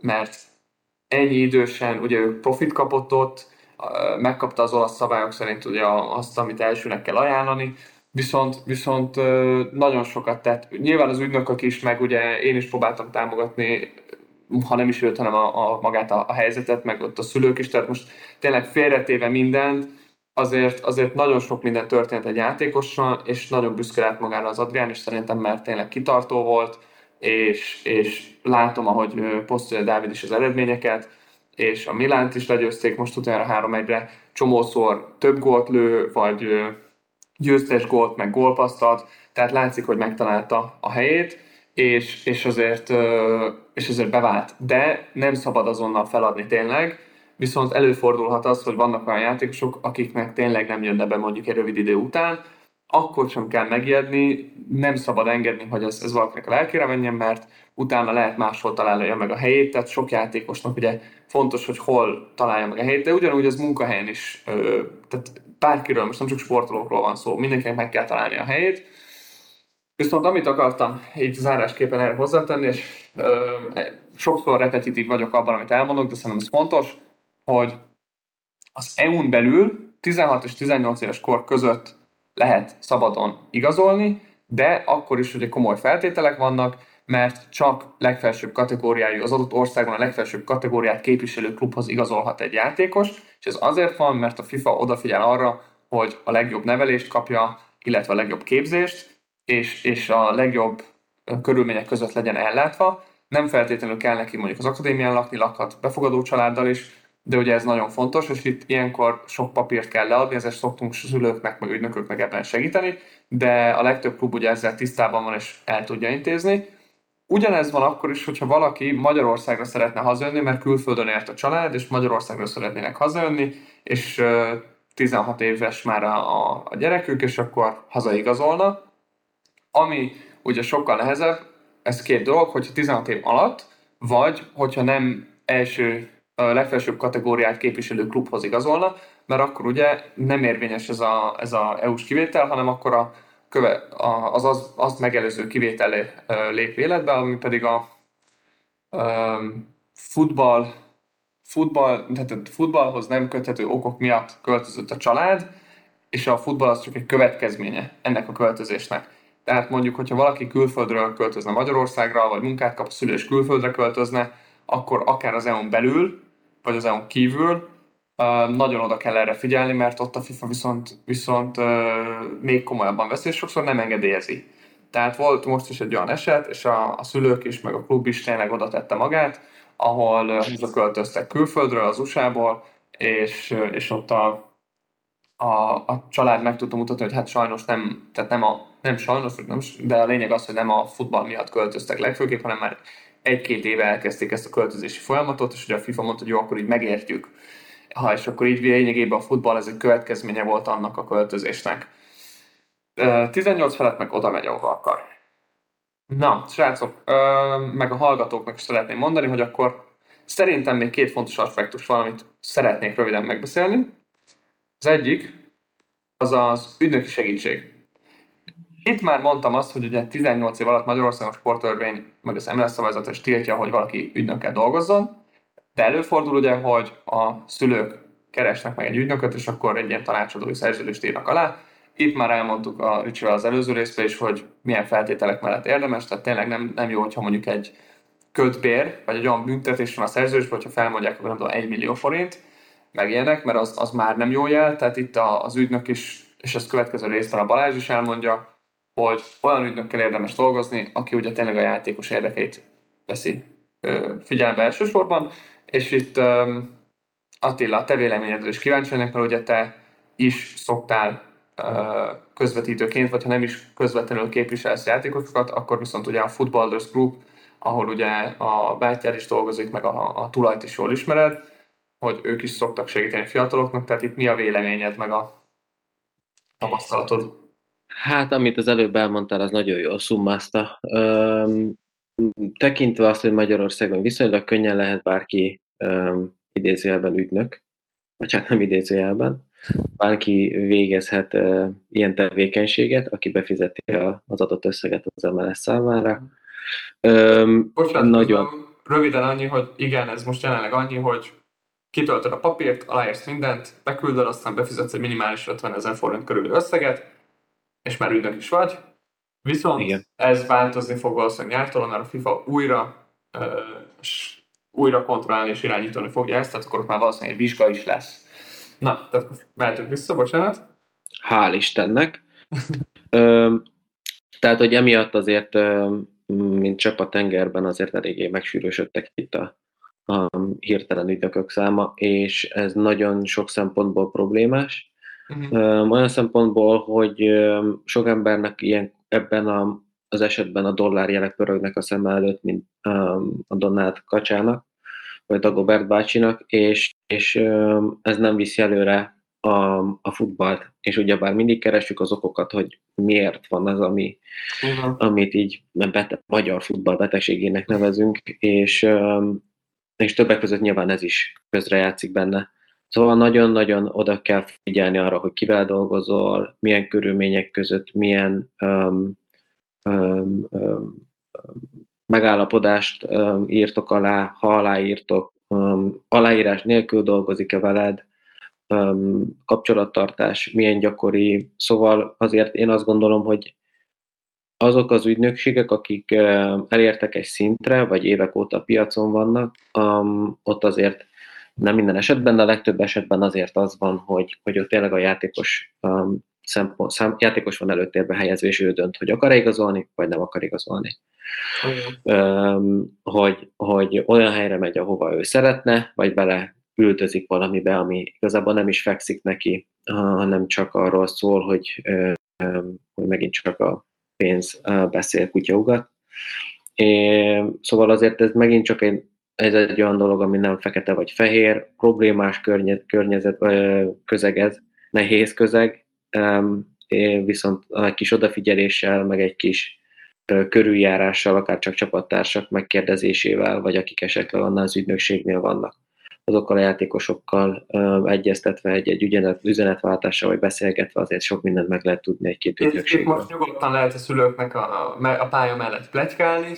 mert ennyi idősen, ugye ő profit kapott ott, megkapta az olasz szabályok szerint ugye azt, amit elsőnek kell ajánlani, viszont, viszont nagyon sokat tett. Nyilván az ügynökök is, meg ugye én is próbáltam támogatni, ha nem is őt, hanem a, a magát a, a helyzetet, meg ott a szülők is, tehát most tényleg félretéve mindent, azért, azért nagyon sok minden történt egy játékossal, és nagyon büszke lett magára az Adrián, és szerintem mert tényleg kitartó volt, és, és látom, ahogy posztolja Dávid is az eredményeket, és a Milánt is legyőzték most utána 3-1-re, csomószor több gólt lő, vagy győztes gólt, meg gólpaszt ad, tehát látszik, hogy megtalálta a helyét, és, és, azért, és azért bevált. De nem szabad azonnal feladni tényleg, viszont előfordulhat az, hogy vannak olyan játékosok, akiknek tényleg nem jönne be mondjuk egy rövid idő után, akkor sem kell megijedni, nem szabad engedni, hogy ez, ez valakinek a lelkére menjen, mert utána lehet máshol találja meg a helyét, tehát sok játékosnak ugye fontos, hogy hol találja meg a helyét, de ugyanúgy az munkahelyen is, tehát bárkiről, most nem csak sportolókról van szó, mindenkinek meg kell találni a helyét. Viszont amit akartam így zárásképpen erre hozzátenni, és ö, sokszor repetitív vagyok abban, amit elmondok, de szerintem ez fontos, hogy az EU-n belül 16 és 18 éves kor között lehet szabadon igazolni, de akkor is ugye komoly feltételek vannak, mert csak legfelsőbb kategóriájú, az adott országban a legfelsőbb kategóriát képviselő klubhoz igazolhat egy játékos, és ez azért van, mert a FIFA odafigyel arra, hogy a legjobb nevelést kapja, illetve a legjobb képzést, és, és a legjobb körülmények között legyen ellátva. Nem feltétlenül kell neki mondjuk az akadémián lakni, lakhat befogadó családdal is, de ugye ez nagyon fontos, és itt ilyenkor sok papírt kell leadni, ezért szoktunk szülőknek, meg ügynököknek ebben segíteni, de a legtöbb klub ugye ezzel tisztában van és el tudja intézni. Ugyanez van akkor is, hogyha valaki Magyarországra szeretne hazajönni, mert külföldön ért a család, és Magyarországra szeretnének hazajönni, és 16 éves már a, a, gyerekük, és akkor hazaigazolna. Ami ugye sokkal nehezebb, ez két dolog, hogyha 16 év alatt, vagy hogyha nem első a legfelsőbb kategóriát képviselő klubhoz igazolna, mert akkor ugye nem érvényes ez a, ez a EU-s kivétel, hanem akkor a, köve, a, az, az azt megelőző kivétel lép életbe, ami pedig a um, futball, futball, tehát futballhoz nem köthető okok miatt költözött a család, és a futball az csak egy következménye ennek a költözésnek. Tehát mondjuk, hogyha valaki külföldről költözne Magyarországra, vagy munkát kap, a szülés külföldre költözne, akkor akár az EU-n belül, vagy az EU-n kívül, nagyon oda kell erre figyelni, mert ott a FIFA viszont, viszont még komolyabban veszi, és sokszor nem engedélyezi. Tehát volt most is egy olyan eset, és a, a szülők is, meg a klub is tényleg oda tette magát, ahol költöztek külföldről, az USA-ból, és, és ott a, a, a család meg tudta mutatni, hogy hát sajnos nem, tehát nem a, nem sajnos, nem, de a lényeg az, hogy nem a futball miatt költöztek legfőképp, hanem már egy-két éve elkezdték ezt a költözési folyamatot, és ugye a FIFA mondta, hogy jó, akkor így megértjük. Ha, és akkor így lényegében a futball ez egy következménye volt annak a költözésnek. 18 felett meg oda megy, ahova akar. Na, srácok, meg a hallgatóknak is szeretném mondani, hogy akkor szerintem még két fontos aspektus van, amit szeretnék röviden megbeszélni. Az egyik, az az ügynöki segítség. Itt már mondtam azt, hogy ugye 18 év alatt Magyarországon sportörvény, meg az MLS szabályzat tiltja, hogy valaki ügynökkel dolgozzon, de előfordul ugye, hogy a szülők keresnek meg egy ügynököt, és akkor egy ilyen tanácsadói szerződést írnak alá. Itt már elmondtuk a Ricsivel az előző részben is, hogy milyen feltételek mellett érdemes, tehát tényleg nem, nem jó, hogyha mondjuk egy kötbér, vagy egy olyan büntetés van a szerződésben, hogyha felmondják, hogy nem tudom, 1 millió forint, meg ilyenek, mert az, az már nem jó jel, tehát itt a, az ügynök is, és ezt következő részben a Balázs is elmondja, hogy olyan ügynökkel érdemes dolgozni, aki ugye tényleg a játékos érdekeit veszi figyelembe elsősorban, és itt Attila, a te véleményedről is kíváncsi vagyok, mert ugye te is szoktál közvetítőként, vagy ha nem is közvetlenül képviselsz játékosokat, akkor viszont ugye a Footballers Group, ahol ugye a bátyád is dolgozik, meg a, a tulajt is jól ismered, hogy ők is szoktak segíteni fiataloknak, tehát itt mi a véleményed, meg a tapasztalatod? Hát, amit az előbb elmondtál, az nagyon jól szummázta. Üm, tekintve azt, hogy Magyarországon viszonylag könnyen lehet bárki üm, idézőjelben ügynök, vagy hát nem idézőjelben, bárki végezhet uh, ilyen tevékenységet, aki befizeti az adott összeget az MLS számára. Um, Bocsánat, nagyon... röviden annyi, hogy igen, ez most jelenleg annyi, hogy kitöltöd a papírt, aláírsz mindent, beküldöd, aztán befizetsz egy minimális 50 ezer forint körül összeget, és már ügynök is vagy. Viszont Igen. ez változni fog valószínűleg nyártól, mert a FIFA újra uh, újra kontrollálni és irányítani fogja ezt, tehát akkor már valószínűleg egy vizsga is lesz. Na, tehát mehetünk vissza, bocsánat. Hál' Istennek. ö, tehát, hogy emiatt azért, mint csepp a tengerben, azért eléggé megsűrűsödtek itt a, a hirtelen ügynökök száma, és ez nagyon sok szempontból problémás. Uh-huh. Olyan szempontból, hogy sok embernek ilyen, ebben a, az esetben a dollárjelek pörögnek a szem előtt, mint a Donát Kacsának, vagy Dagobert bácsinak, és, és ez nem viszi előre a, a futballt, és ugyebár mindig keresjük az okokat, hogy miért van az, ami, uh-huh. amit így bete, magyar futball betegségének nevezünk, és, és többek között nyilván ez is közrejátszik benne. Szóval nagyon-nagyon oda kell figyelni arra, hogy kivel dolgozol, milyen körülmények között, milyen um, um, um, megállapodást um, írtok alá, ha aláírtok, um, aláírás nélkül dolgozik-e veled, um, kapcsolattartás milyen gyakori. Szóval azért én azt gondolom, hogy azok az ügynökségek, akik elértek egy szintre, vagy évek óta piacon vannak, um, ott azért nem minden esetben, de a legtöbb esetben azért az van, hogy, hogy ott tényleg a játékos um, szempont, szám, játékos van előttérbe helyezve, és ő dönt, hogy akar igazolni, vagy nem akar igazolni. Um, hogy, hogy olyan helyre megy, ahova ő szeretne, vagy bele üldözik valamibe, ami igazából nem is fekszik neki, hanem csak arról szól, hogy, hogy megint csak a pénz beszél kutyaugat. É, szóval azért ez megint csak egy, ez egy olyan dolog, ami nem fekete vagy fehér, problémás környezet, környezet közeg ez, nehéz közeg, viszont egy kis odafigyeléssel, meg egy kis körüljárással, akár csak csapattársak megkérdezésével, vagy akik esetleg annál az ügynökségnél vannak, azokkal a játékosokkal egyeztetve egy-egy üzenet, üzenetváltással, vagy beszélgetve azért sok mindent meg lehet tudni egy-két ügynökségről. Most nyugodtan lehet a szülőknek a, a pálya mellett plegykálni,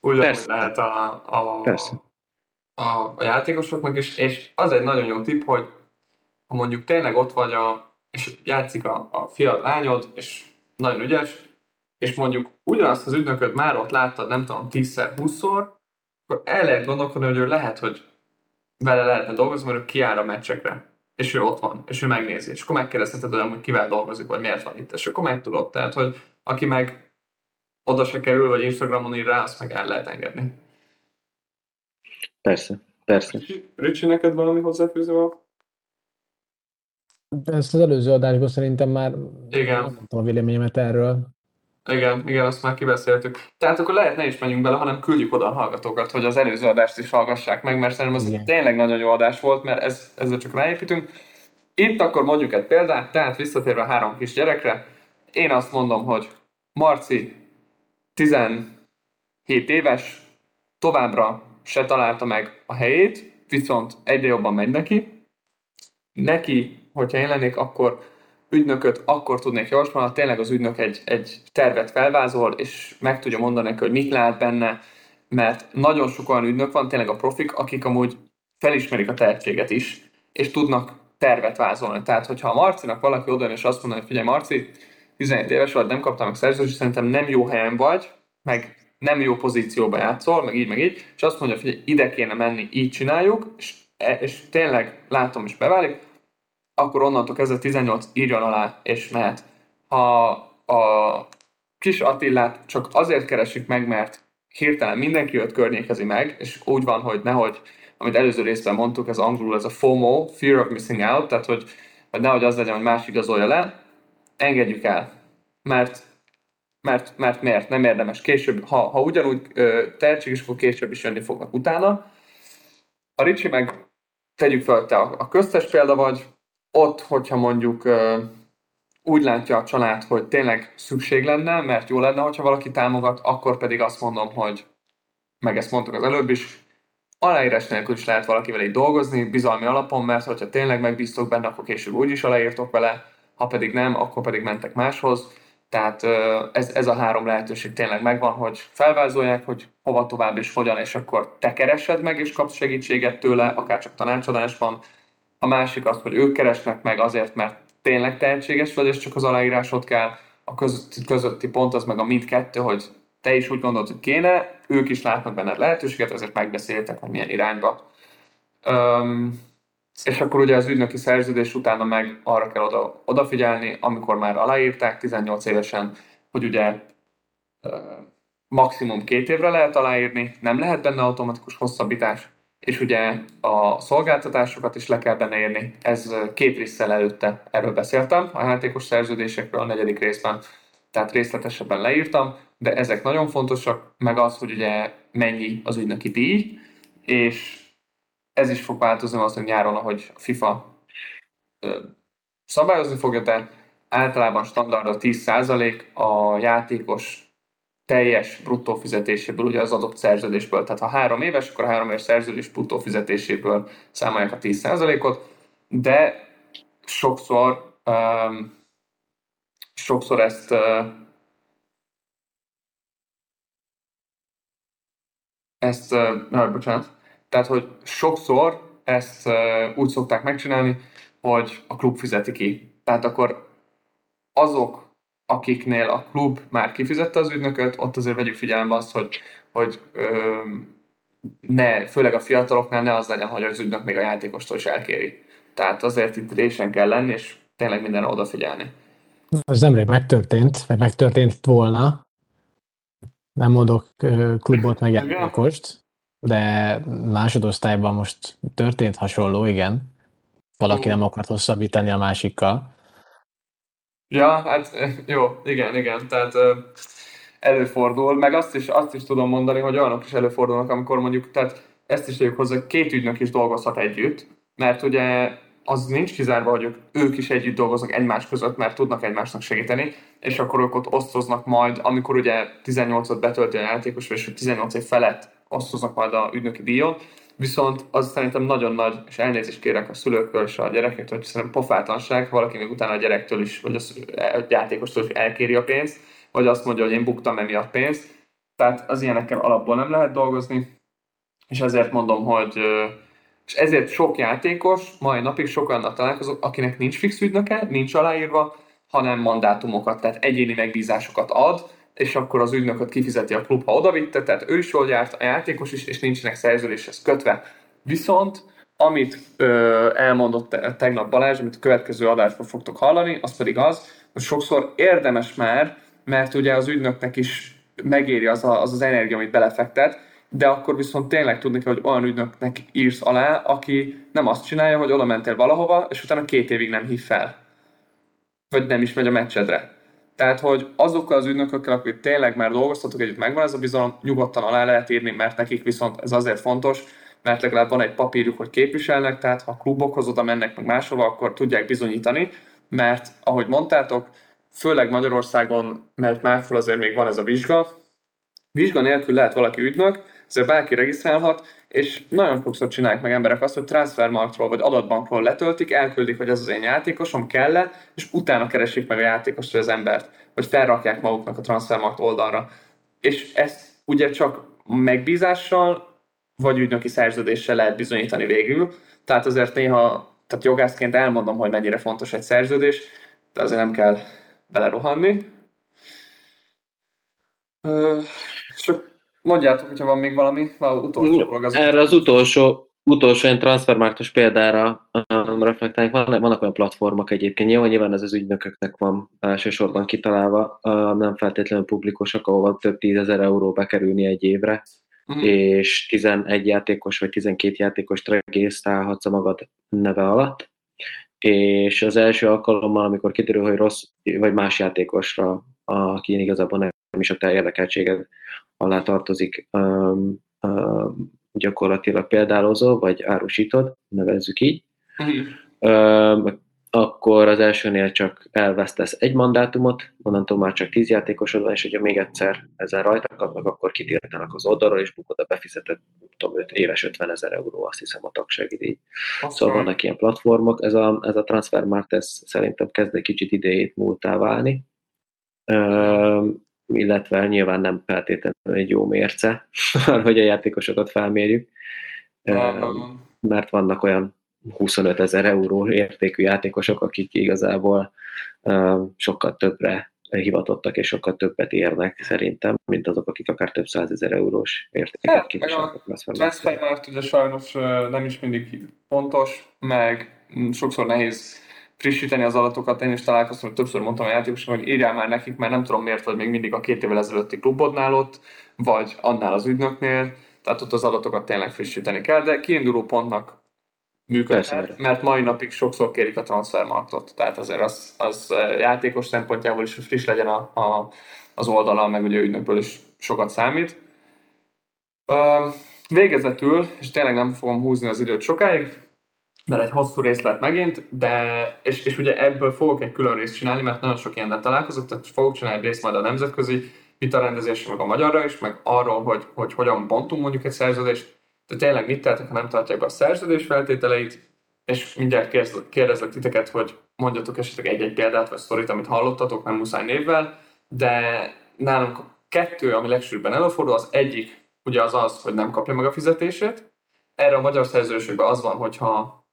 úgy lehet a, a, Persze. A, a játékosoknak is, és az egy nagyon jó tipp, hogy ha mondjuk tényleg ott vagy a, és játszik a, a fiad, lányod, és nagyon ügyes, és mondjuk ugyanazt az ügynököt már ott láttad, nem tudom, 10-szer, 20-szor, akkor el lehet gondolkodni, hogy ő lehet, hogy vele lehetne dolgozni, mert ő kiáll a meccsekre, és ő ott van, és ő megnézi, és akkor megkérdezheted olyan, hogy kivel dolgozik, vagy miért van itt, és akkor megtudod. Tehát, hogy aki meg oda se kerül, vagy Instagramon ír rá, azt meg el lehet engedni. Persze, persze. Ricsi, neked valami hozzáfűző van? Ezt az előző adásban szerintem már igen. mondtam a véleményemet erről. Igen, igen, azt már kibeszéltük. Tehát akkor lehet ne is menjünk bele, hanem küldjük oda a hallgatókat, hogy az előző adást is hallgassák meg, mert szerintem az igen. tényleg nagyon jó adás volt, mert ez, ezzel csak ráépítünk. Itt akkor mondjuk egy példát, tehát visszatérve a három kis gyerekre, én azt mondom, hogy Marci 17 éves, továbbra se találta meg a helyét, viszont egyre jobban megy neki. Neki, hogyha én lennék, akkor ügynököt akkor tudnék javasolni, ha tényleg az ügynök egy, egy tervet felvázol, és meg tudja mondani neki, hogy mit lát benne, mert nagyon sok olyan ügynök van, tényleg a profik, akik amúgy felismerik a tehetséget is, és tudnak tervet vázolni. Tehát, hogyha a Marcinak valaki oda és azt mondja, hogy figyelj Marci, 17 éves vagy, nem kaptam meg szerződést, szerintem nem jó helyen vagy, meg nem jó pozícióba játszol, meg így, meg így, és azt mondja, hogy ide kéne menni, így csináljuk, és, e, és tényleg látom, és beválik, akkor onnantól kezdve 18 írjon alá, és mehet. Ha a kis Attillát csak azért keresik meg, mert hirtelen mindenki őt környékezi meg, és úgy van, hogy nehogy, amit előző részben mondtuk, ez angolul ez a FOMO, Fear of Missing Out, tehát hogy, hogy nehogy az legyen, hogy más igazolja le, engedjük el. Mert mert, mert miért? Nem érdemes. Később, ha, ha ugyanúgy tehetséges, akkor később is jönni fognak utána. A Ricsi meg tegyük fel, te a, a köztes példa vagy, ott, hogyha mondjuk ö, úgy látja a család, hogy tényleg szükség lenne, mert jó lenne, hogyha valaki támogat, akkor pedig azt mondom, hogy meg ezt mondtuk az előbb is, aláírás nélkül is lehet valakivel így dolgozni, bizalmi alapon, mert hogyha tényleg megbíztok benne, akkor később úgy is aláírtok vele, ha pedig nem, akkor pedig mentek máshoz. Tehát ez, ez a három lehetőség tényleg megvan, hogy felvázolják, hogy hova tovább és hogyan, és akkor te keresed meg, és kapsz segítséget tőle, akár csak tanácsadásban. A másik az, hogy ők keresnek meg azért, mert tényleg tehetséges vagy, és csak az aláírásod kell. A közötti, közötti pont az meg a mindkettő, hogy te is úgy gondolod, hogy kéne, ők is látnak benned lehetőséget, ezért megbeszéltek, hogy milyen irányba. Um, és akkor ugye az ügynöki szerződés utána meg arra kell oda, odafigyelni, amikor már aláírták 18 évesen, hogy ugye maximum két évre lehet aláírni, nem lehet benne automatikus hosszabbítás, és ugye a szolgáltatásokat is le kell benne írni. Ez két részsel előtte erről beszéltem, a játékos szerződésekről a negyedik részben, tehát részletesebben leírtam, de ezek nagyon fontosak, meg az, hogy ugye mennyi az ügynöki díj, és ez is fog változni az, hogy nyáron, ahogy a FIFA szabályozni fogja, de általában standard a 10% a játékos teljes bruttó fizetéséből, ugye az adott szerződésből. Tehát ha három éves, akkor a három éves szerződés bruttó fizetéséből számolják a 10%-ot, de sokszor um, sokszor ezt uh, ezt, uh, bocsánat, tehát, hogy sokszor ezt úgy szokták megcsinálni, hogy a klub fizeti ki. Tehát akkor azok, akiknél a klub már kifizette az ügynököt, ott azért vegyük figyelembe azt, hogy, hogy ö, ne, főleg a fiataloknál ne az legyen, hogy az ügynök még a játékostól is elkéri. Tehát azért itt résen kell lenni, és tényleg mindenre odafigyelni. Ez nemrég megtörtént, vagy megtörtént volna. Nem mondok klubot meg játékost, de másodosztályban most történt hasonló, igen. Valaki nem akart hosszabbítani a másikkal. Ja, hát jó, igen, igen. Tehát előfordul, meg azt is, azt is tudom mondani, hogy olyanok is előfordulnak, amikor mondjuk, tehát ezt is tegyük hozzá, két ügynök is dolgozhat együtt, mert ugye az nincs kizárva, hogy ők is együtt dolgoznak egymás között, mert tudnak egymásnak segíteni, és akkor ők ott osztoznak majd, amikor ugye 18-ot betölti a játékos, és 18 év felett osztoznak majd a ügynöki díjon, viszont az szerintem nagyon nagy, és elnézést kérek a szülőktől és a gyerekektől, hogy szerintem pofátlanság, valaki még utána a gyerektől is, vagy a játékostól is elkéri a pénzt, vagy azt mondja, hogy én buktam emiatt pénzt. Tehát az ilyenekkel alapból nem lehet dolgozni, és ezért mondom, hogy és ezért sok játékos, mai napig sok annak találkozok, akinek nincs fix ügynöke, nincs aláírva, hanem mandátumokat, tehát egyéni megbízásokat ad, és akkor az ügynököt kifizeti a klub, ha odavitte, tehát ő is jól járt, a játékos is, és nincsenek szerződéshez kötve. Viszont amit ö, elmondott tegnap Balázs, amit a következő adásban fogtok hallani, az pedig az, hogy sokszor érdemes már, mert ugye az ügynöknek is megéri az a, az, az energia, amit belefektet, de akkor viszont tényleg tudni kell, hogy olyan ügynöknek írsz alá, aki nem azt csinálja, hogy oda mentél valahova, és utána két évig nem hív fel. Vagy nem is megy a meccsedre. Tehát, hogy azokkal az ügynökökkel, akik tényleg már dolgoztatok együtt, megvan ez a bizalom, nyugodtan alá lehet írni, mert nekik viszont ez azért fontos, mert legalább van egy papírjuk, hogy képviselnek, tehát ha klubokhoz oda mennek meg máshova, akkor tudják bizonyítani, mert ahogy mondtátok, főleg Magyarországon, mert máshol azért még van ez a vizsga. Vizsga nélkül lehet valaki ügynök, ezért bárki regisztrálhat, és nagyon sokszor csinálják meg emberek azt, hogy transfermarktról vagy adatbankról letöltik, elküldik, hogy ez az én játékosom kell -e, és utána keresik meg a játékost vagy az embert, vagy felrakják maguknak a transfermarkt oldalra. És ezt ugye csak megbízással, vagy ügynöki szerződéssel lehet bizonyítani végül. Tehát azért néha, tehát jogászként elmondom, hogy mennyire fontos egy szerződés, de azért nem kell belerohanni. csak mondjátok, hogyha van még valami, valami utolsó dolog. Az Erre az utolsó, utolsó ilyen transfermártos példára um, reflektálni, van, vannak olyan platformok egyébként, nyilván, nyilván ez az ügynököknek van elsősorban kitalálva, um, nem feltétlenül publikusak, ahol több tízezer euró bekerülni egy évre, uh-huh. és 11 játékos vagy 12 játékos regisztrálhatsz a magad neve alatt, és az első alkalommal, amikor kiderül, hogy rossz, vagy más játékosra, aki igazából nem is a te érdekeltséged alá tartozik, um, um, gyakorlatilag példálozó, vagy árusítod, nevezzük így, um, akkor az elsőnél csak elvesztesz egy mandátumot, onnantól már csak tíz játékosod van, és hogyha még egyszer ezen rajta kapnak, akkor kitiltanak az oldalról, és bukod a befizetett tudom, éves 50 ezer euró, azt hiszem a tagságidíj. Szóval vannak ilyen platformok, ez a, ez a Transfermarkt, ez szerintem kezd egy kicsit idejét múltá válni, um, illetve nyilván nem feltétlenül egy jó mérce, hogy a játékosokat felmérjük, um, mert vannak olyan 25 ezer euró értékű játékosok, akik igazából uh, sokkal többre hivatottak és sokkal többet érnek szerintem, mint azok, akik akár több százezer eurós értéket hát, képviselnek. A transfermárt ugye sajnos nem is mindig pontos, meg sokszor nehéz frissíteni az adatokat. Én is találkoztam, hogy többször mondtam a játékosnak, hogy írjál már nekik, mert nem tudom miért vagy még mindig a két évvel ezelőtti klubodnál ott, vagy annál az ügynöknél, tehát ott az adatokat tényleg frissíteni kell, de kiinduló pontnak működhet, mert mai napig sokszor kérik a transfermarktot, tehát azért az, az játékos szempontjából is friss legyen a, a, az oldala, meg ugye ügynökből is sokat számít. Végezetül, és tényleg nem fogom húzni az időt sokáig, mert egy hosszú rész lett megint, de, és, és ugye ebből fogok egy külön részt csinálni, mert nagyon sok ilyennel találkozok, tehát fogok csinálni egy részt majd a nemzetközi vitarendezésre, meg a magyarra is, meg arról, hogy, hogy hogyan bontunk mondjuk egy szerződést, de tényleg mit tehetek, ha nem tartják be a szerződés feltételeit, és mindjárt kérdezlek titeket, hogy mondjatok esetleg egy-egy példát vagy sztorit, amit hallottatok, nem muszáj névvel, de nálunk kettő, ami legsűrűbben előfordul, az egyik ugye az az, hogy nem kapja meg a fizetését. Erre a magyar szerződésekben az van, hogyha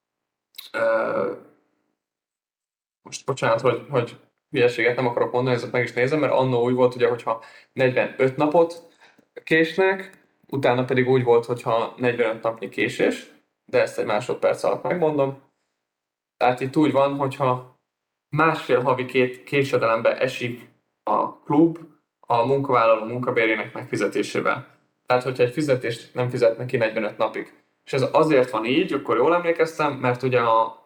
most bocsánat, hogy, hogy hülyeséget nem akarok mondani, ezt meg is nézem, mert annó úgy volt, ugye, hogyha 45 napot késnek, utána pedig úgy volt, hogyha 45 napnyi késés, de ezt egy másodperc alatt megmondom. Tehát itt úgy van, hogyha másfél havi két késedelembe esik a klub a munkavállaló munkabérének megfizetésével. Tehát, hogyha egy fizetést nem fizet neki 45 napig. És ez azért van így, akkor jól emlékeztem, mert ugye a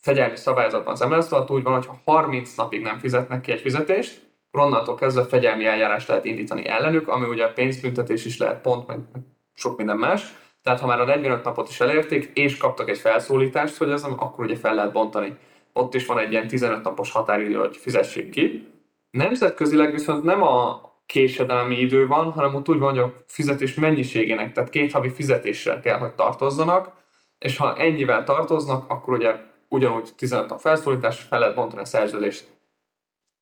fegyelmi szabályzatban az MLS alatt úgy van, hogy ha 30 napig nem fizetnek ki egy fizetést, onnantól kezdve fegyelmi eljárást lehet indítani ellenük, ami ugye pénzbüntetés is lehet pont, meg sok minden más. Tehát ha már a 45 napot is elérték, és kaptak egy felszólítást, hogy ez, akkor ugye fel lehet bontani. Ott is van egy ilyen 15 napos határidő, hogy fizessék ki. Nemzetközileg viszont nem a késedelmi idő van, hanem ott úgy van, hogy a fizetés mennyiségének, tehát két havi fizetéssel kell, hogy tartozzanak, és ha ennyivel tartoznak, akkor ugye ugyanúgy 15 nap felszólítás, fel lehet bontani a szerződést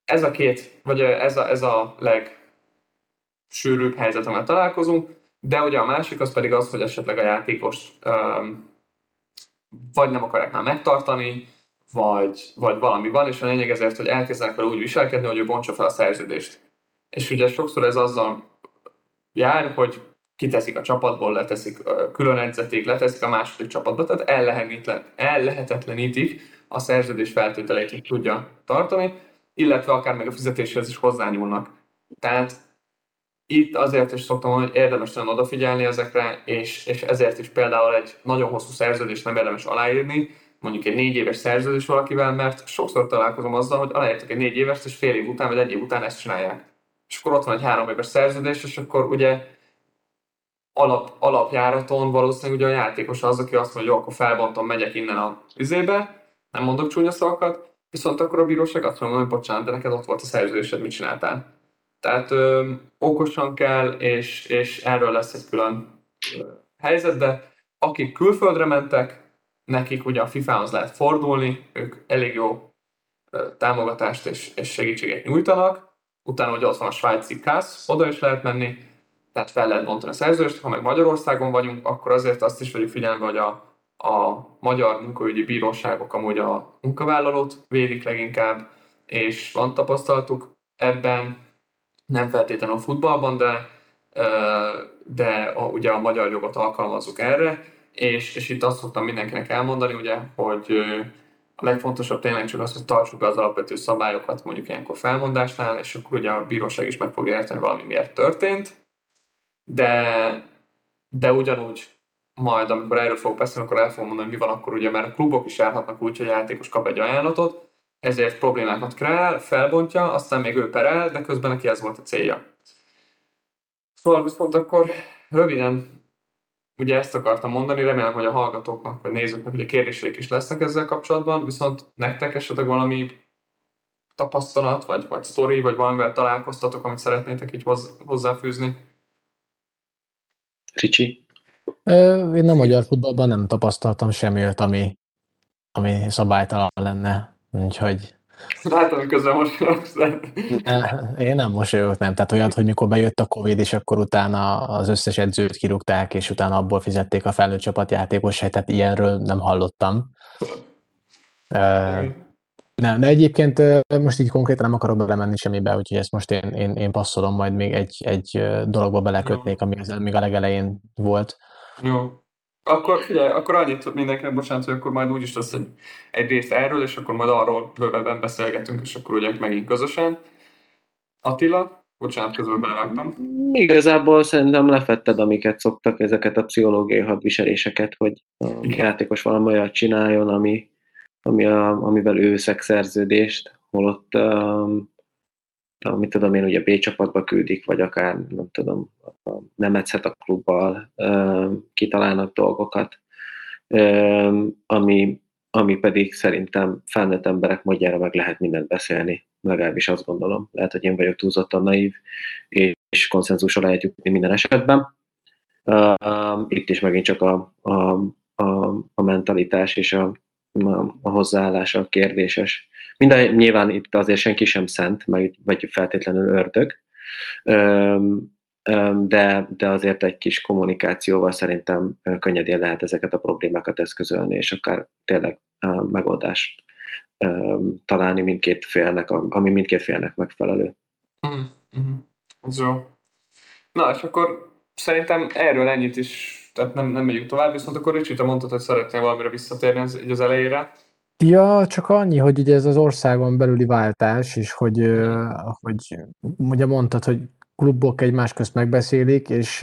ez a két, vagy ez a, ez a legsűrűbb helyzet, amivel találkozunk, de ugye a másik az pedig az, hogy esetleg a játékos um, vagy nem akarják már megtartani, vagy, vagy valami van, és a lényeg ezért, hogy elkezdenek vele úgy viselkedni, hogy ő bontsa fel a szerződést. És ugye sokszor ez azzal jár, hogy kiteszik a csapatból, leteszik külön edzeték, leteszik a második csapatba, tehát ellehetetlenítik a szerződés feltételeit, hogy tudja tartani, illetve akár meg a fizetéshez is hozzányúlnak. Tehát itt azért is szoktam hogy érdemes nagyon odafigyelni ezekre, és, és ezért is például egy nagyon hosszú szerződést nem érdemes aláírni, mondjuk egy négy éves szerződés valakivel, mert sokszor találkozom azzal, hogy aláírtak egy négy éves, és fél év után vagy egy év után ezt csinálják. És akkor ott van egy három éves szerződés, és akkor ugye alap, alapjáraton valószínűleg ugye a játékos az, aki azt mondja, jó, akkor felbontom, megyek innen a üzébe, nem mondok csúnya szavakat, Viszont akkor a bíróság azt mondja, hogy bocsánat, de neked ott volt a szerződésed, mit csináltál. Tehát ö, okosan kell, és, és erről lesz egy külön helyzet, de akik külföldre mentek, nekik ugye a FIFA-hoz lehet fordulni, ők elég jó támogatást és, és segítséget nyújtanak, utána ugye ott van a svájci KASZ, oda is lehet menni, tehát fel lehet bontani a szerződést, ha meg Magyarországon vagyunk, akkor azért azt is vegyük figyelembe, hogy a, a magyar munkaügyi bíróságok amúgy a munkavállalót védik leginkább, és van tapasztalatuk. Ebben, nem feltétlenül a futballban, de, de a, ugye a magyar jogot alkalmazzuk erre, és, és itt azt szoktam mindenkinek elmondani, ugye, hogy a legfontosabb tényleg csak az, hogy tartsuk az alapvető szabályokat mondjuk ilyenkor felmondásnál, és akkor ugye a bíróság is meg fogja érteni, valami miért történt, de, de ugyanúgy majd, amikor erről fogok beszélni, akkor el fogom mondani, hogy mi van akkor, ugye, mert a klubok is járhatnak úgy, hogy a játékos kap egy ajánlatot, ezért problémákat kreál, felbontja, aztán még ő perel, de közben neki ez volt a célja. Szóval viszont akkor röviden ugye ezt akartam mondani, remélem, hogy a hallgatóknak vagy nézőknek ugye kérdéseik is lesznek ezzel kapcsolatban, viszont nektek esetleg valami tapasztalat, vagy, vagy sztori, vagy valamivel találkoztatok, amit szeretnétek így hozzáfűzni? Ricsi? Én nem magyar futballban nem tapasztaltam semmi ami, ami szabálytalan lenne, úgyhogy... Látom, közben mosolyogsz. Én nem mosolyogok, nem. Tehát olyat, hogy mikor bejött a Covid, és akkor utána az összes edzőt kirúgták, és utána abból fizették a felnőtt csapatjátékosát, tehát ilyenről nem hallottam. Nem, de egyébként most így konkrétan nem akarok belemenni semmibe, úgyhogy ezt most én, én, én passzolom, majd még egy, egy dologba belekötnék, ami az, még a legelején volt. Jó. Akkor figyelj, akkor annyit tud mindenkinek, bocsánat, hogy akkor majd úgyis lesz egy, egy rész erről, és akkor majd arról bővebben beszélgetünk, és akkor ugye megint közösen. Attila, bocsánat, közben belevágtam. Igazából szerintem lefetted, amiket szoktak, ezeket a pszichológiai hadviseléseket, hogy a játékos valami olyat csináljon, ami, ami a, amivel ő szexszerződést, holott um, mit tudom én, ugye B csapatba küldik, vagy akár, nem tudom, nem edzhet a klubbal, kitalálnak dolgokat, ami, ami pedig szerintem felnőtt emberek módjára meg lehet mindent beszélni, legalábbis azt gondolom. Lehet, hogy én vagyok túlzottan naív, és konszenzusra lehet jutni minden esetben. Itt is megint csak a, a, a, a mentalitás és a, a, hozzáállása kérdéses. Minden, nyilván itt azért senki sem szent, vagy feltétlenül ördög, de, de azért egy kis kommunikációval szerintem könnyedén lehet ezeket a problémákat eszközölni, és akár tényleg megoldást találni mindkét félnek, ami mindkét félnek megfelelő. Mm-hmm. Jó. Na, és akkor szerintem erről ennyit is, tehát nem, nem megyünk tovább, viszont akkor Ricsi, te mondtad, hogy szeretnél valamire visszatérni az, az elejére. Ja, csak annyi, hogy ugye ez az országon belüli váltás, és hogy, hogy ugye mondtad, hogy klubok egymás közt megbeszélik, és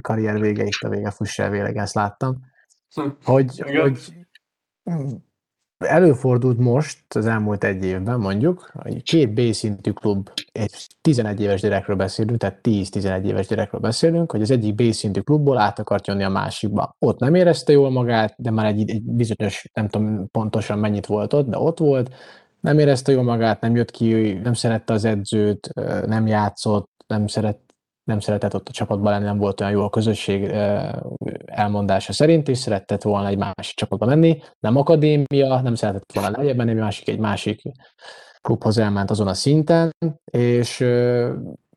karrier vége itt a vége, fuss el ezt láttam. Hm. Hogy, hogy előfordult most, az elmúlt egy évben mondjuk, hogy két B szintű klub, egy 11 éves gyerekről beszélünk, tehát 10-11 éves gyerekről beszélünk, hogy az egyik B szintű klubból át akart jönni a másikba. Ott nem érezte jól magát, de már egy, egy bizonyos, nem tudom pontosan mennyit volt ott, de ott volt, nem érezte jól magát, nem jött ki, nem szerette az edzőt, nem játszott, nem szeret, nem szeretett ott a csapatban lenni, nem volt olyan jó a közösség elmondása szerint, és szeretett volna egy másik csapatba menni, nem akadémia, nem szeretett volna lejjebb menni, egy másik, egy másik klubhoz elment azon a szinten, és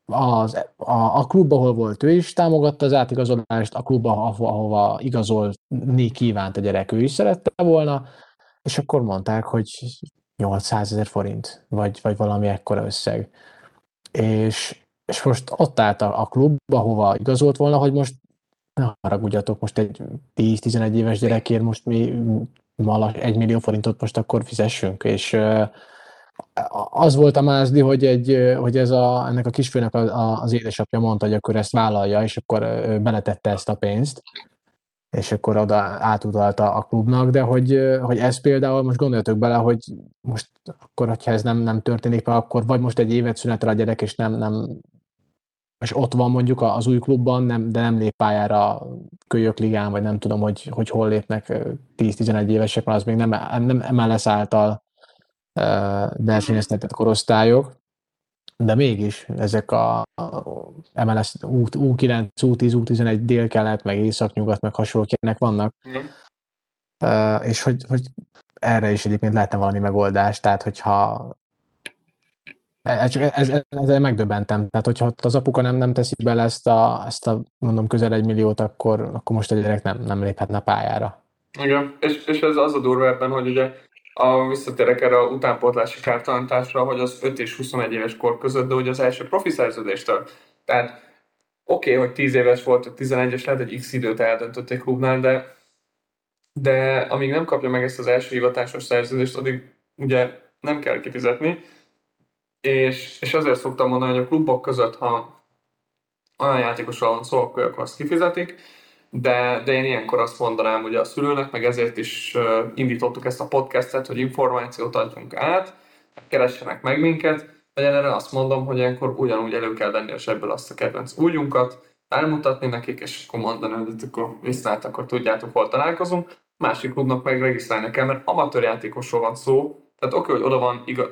az, a, a klub, ahol volt ő is támogatta az átigazolást, a klub, ahova, ahova igazolni kívánt a gyerek, ő is szerette volna, és akkor mondták, hogy 800 ezer forint, vagy, vagy valami ekkora összeg. És és most ott állt a, a klub, ahova igazolt volna, hogy most ne haragudjatok, most egy 10-11 éves gyerekért most mi malas egy millió forintot most akkor fizessünk, és az volt a mázdi, hogy, egy, hogy ez a, ennek a kisfőnek az édesapja mondta, hogy akkor ezt vállalja, és akkor beletette ezt a pénzt, és akkor oda átutalta a klubnak, de hogy, hogy ez például, most gondoljatok bele, hogy most akkor, hogyha ez nem, nem történik akkor vagy most egy évet szünetel a gyerek, és nem, nem és ott van mondjuk az új klubban, nem, de nem lép pályára kölyök ligán, vagy nem tudom, hogy, hogy hol lépnek 10-11 évesek, az még nem, nem MLS által versenyeztetett korosztályok, de mégis ezek a MLS U9, U10, U11 dél-kelet, meg észak-nyugat, meg hasonló kérnek vannak. Mm. És hogy, hogy erre is egyébként lehetne valami megoldás, tehát hogyha ez, ez, ez, ezzel megdöbbentem. Tehát, hogyha az apuka nem, nem teszi bele ezt a, ezt a mondom, közel egy milliót, akkor, akkor most a gyerek nem, nem léphetne pályára. Igen, és, és ez az a durva ebben, hogy ugye a, visszatérek erre a utánpótlási kártalanításra, hogy az 5 és 21 éves kor között, de ugye az első profi szerződéstől. Tehát oké, okay, hogy 10 éves volt, 11-es lehet, hogy x időt eldöntött egy klubnál, de, de amíg nem kapja meg ezt az első hivatásos szerződést, addig ugye nem kell kifizetni. És, és azért szoktam mondani, hogy a klubok között, ha olyan játékosról van szó, akkor azt kifizetik, de, de én ilyenkor azt mondanám ugye a szülőnek, meg ezért is indítottuk ezt a podcastet, hogy információt adjunk át, keressenek meg minket, vagy erre azt mondom, hogy ilyenkor ugyanúgy elő kell venni a sebből azt a kedvenc újunkat, elmutatni nekik, és akkor mondani, hogy akkor viszlát, akkor tudjátok, hol találkozunk. Másik klubnak meg regisztrálni kell, mert amatőr játékosról van szó, tehát oké, hogy oda van iga,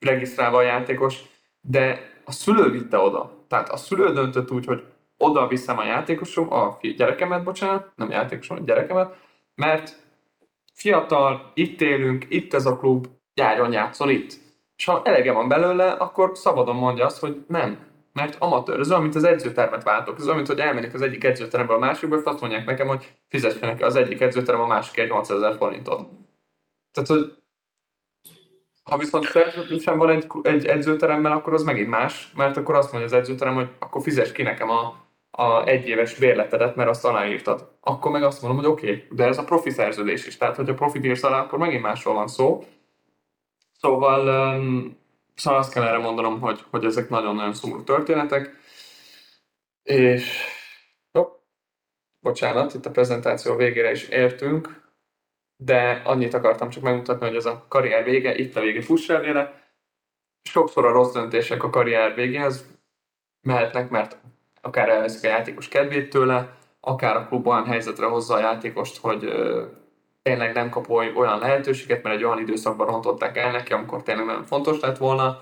regisztrálva a játékos, de a szülő vitte oda. Tehát a szülő döntött úgy, hogy oda viszem a játékosom, a gyerekemet, bocsánat, nem játékosom, a gyerekemet, mert fiatal, itt élünk, itt ez a klub, járjon, játszol itt. És ha elege van belőle, akkor szabadon mondja azt, hogy nem, mert amatőr. Ez olyan, mint az edzőtermet váltok. Ez olyan, mint hogy elmennek az egyik edzőteremből a másikba, és azt mondják nekem, hogy fizessenek az egyik edzőterem a másik egy 800 ezer forintot. Tehát, hogy ha viszont szerződésem van egy, egy edzőteremmel, akkor az megint más, mert akkor azt mondja az edzőterem, hogy akkor fizes ki nekem a a egyéves bérletedet, mert azt aláírtad. Akkor meg azt mondom, hogy oké, okay, de ez a profi szerződés is. Tehát, hogy a profi írsz alá, akkor megint másról van szó. Szóval, um, szóval azt kell erre mondanom, hogy, hogy ezek nagyon-nagyon szomorú történetek. És jó, bocsánat, itt a prezentáció végére is értünk, de annyit akartam csak megmutatni, hogy ez a karrier vége, itt a vége fuss Sokszor a rossz döntések a karrier végéhez mehetnek, mert akár elveszik a játékos kedvét tőle, akár a klub olyan helyzetre hozza a játékost, hogy tényleg nem kap olyan lehetőséget, mert egy olyan időszakban rontották el neki, amikor tényleg nagyon fontos lett volna.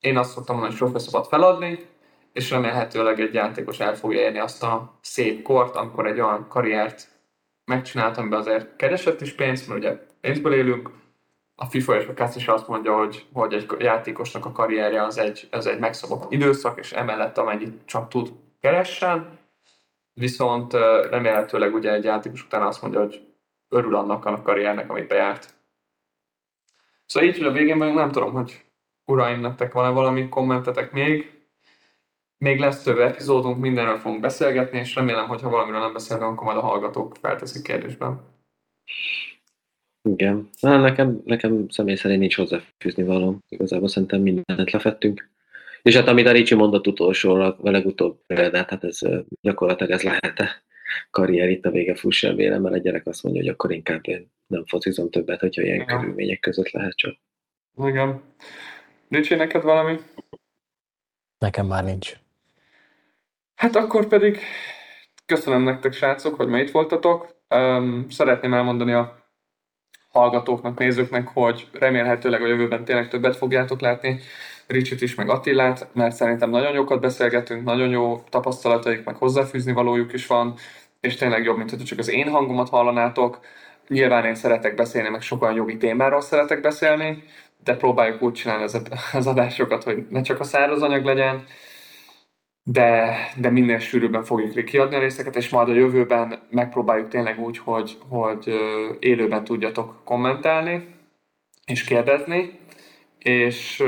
Én azt szoktam mondani, hogy sosem szabad feladni, és remélhetőleg egy játékos el fogja érni azt a szép kort, amikor egy olyan karriert megcsinált, amiben azért keresett is pénzt, mert ugye pénzből élünk, a FIFA és a KASZ is azt mondja, hogy, hogy egy játékosnak a karrierje az egy, az egy megszabott időszak, és emellett amennyit csak tud keressen, viszont remélhetőleg ugye egy játékos után azt mondja, hogy örül annak a karriernek, amit bejárt. Szóval így, hogy a végén meg nem tudom, hogy uraim, nektek van-e valami kommentetek még. Még lesz több epizódunk, mindenről fogunk beszélgetni, és remélem, hogy ha valamiről nem beszélünk, akkor majd a hallgatók felteszik kérdésben. Igen. Na, nekem, nekem személy szerint nincs hozzáfűzni való. Igazából szerintem mindent lefettünk. És hát amit a Ricsi mondott utolsóra, a legutóbb példát, hát ez gyakorlatilag ez lehet -e karrier itt a vége fussa vélem, mert a gyerek azt mondja, hogy akkor inkább én nem focizom többet, hogyha ilyen Igen. körülmények között lehet csak. Igen. Ricsi, neked valami? Nekem már nincs. Hát akkor pedig köszönöm nektek, srácok, hogy ma itt voltatok. Um, szeretném elmondani a hallgatóknak, nézőknek, hogy remélhetőleg a jövőben tényleg többet fogjátok látni Ricsit is, meg Attilát, mert szerintem nagyon jókat beszélgetünk, nagyon jó tapasztalataik, meg hozzáfűzni valójuk is van, és tényleg jobb, mint hogy csak az én hangomat hallanátok. Nyilván én szeretek beszélni, meg sokan jogi témáról szeretek beszélni, de próbáljuk úgy csinálni az, az adásokat, hogy ne csak a száraz anyag legyen, de, de minél sűrűbben fogjuk kiadni a részeket, és majd a jövőben megpróbáljuk tényleg úgy, hogy, hogy élőben tudjatok kommentálni és kérdezni, és,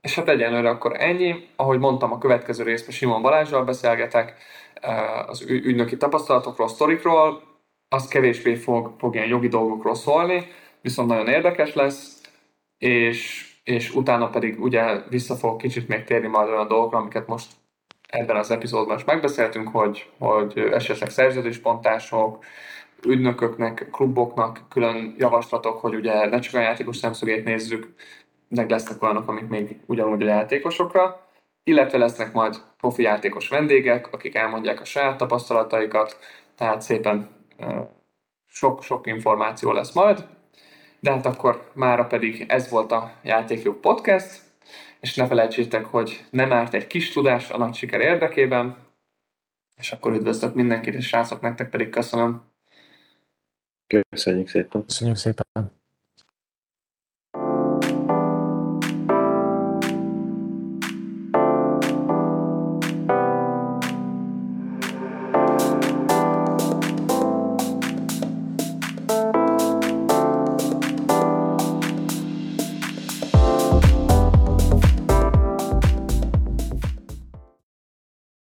és hát egyenlőre akkor ennyi. Ahogy mondtam, a következő részben Simon Balázsral beszélgetek az ügynöki tapasztalatokról, sztorikról, az kevésbé fog, fog ilyen jogi dolgokról szólni, viszont nagyon érdekes lesz, és, és utána pedig ugye vissza fog kicsit még térni majd olyan dolgokra, amiket most ebben az epizódban is megbeszéltünk, hogy, hogy esetleg szerződéspontások, ügynököknek, kluboknak külön javaslatok, hogy ugye ne csak a játékos szemszögét nézzük, meg lesznek olyanok, amik még ugyanúgy a játékosokra, illetve lesznek majd profi játékos vendégek, akik elmondják a saját tapasztalataikat, tehát szépen sok-sok információ lesz majd, De hát akkor mára pedig ez volt a Játékjuk Podcast, és ne felejtsétek, hogy nem árt egy kis tudás a nagy siker érdekében, és akkor üdvözlök mindenkit, és srácok, nektek pedig köszönöm. Köszönjük szépen. Köszönjük szépen.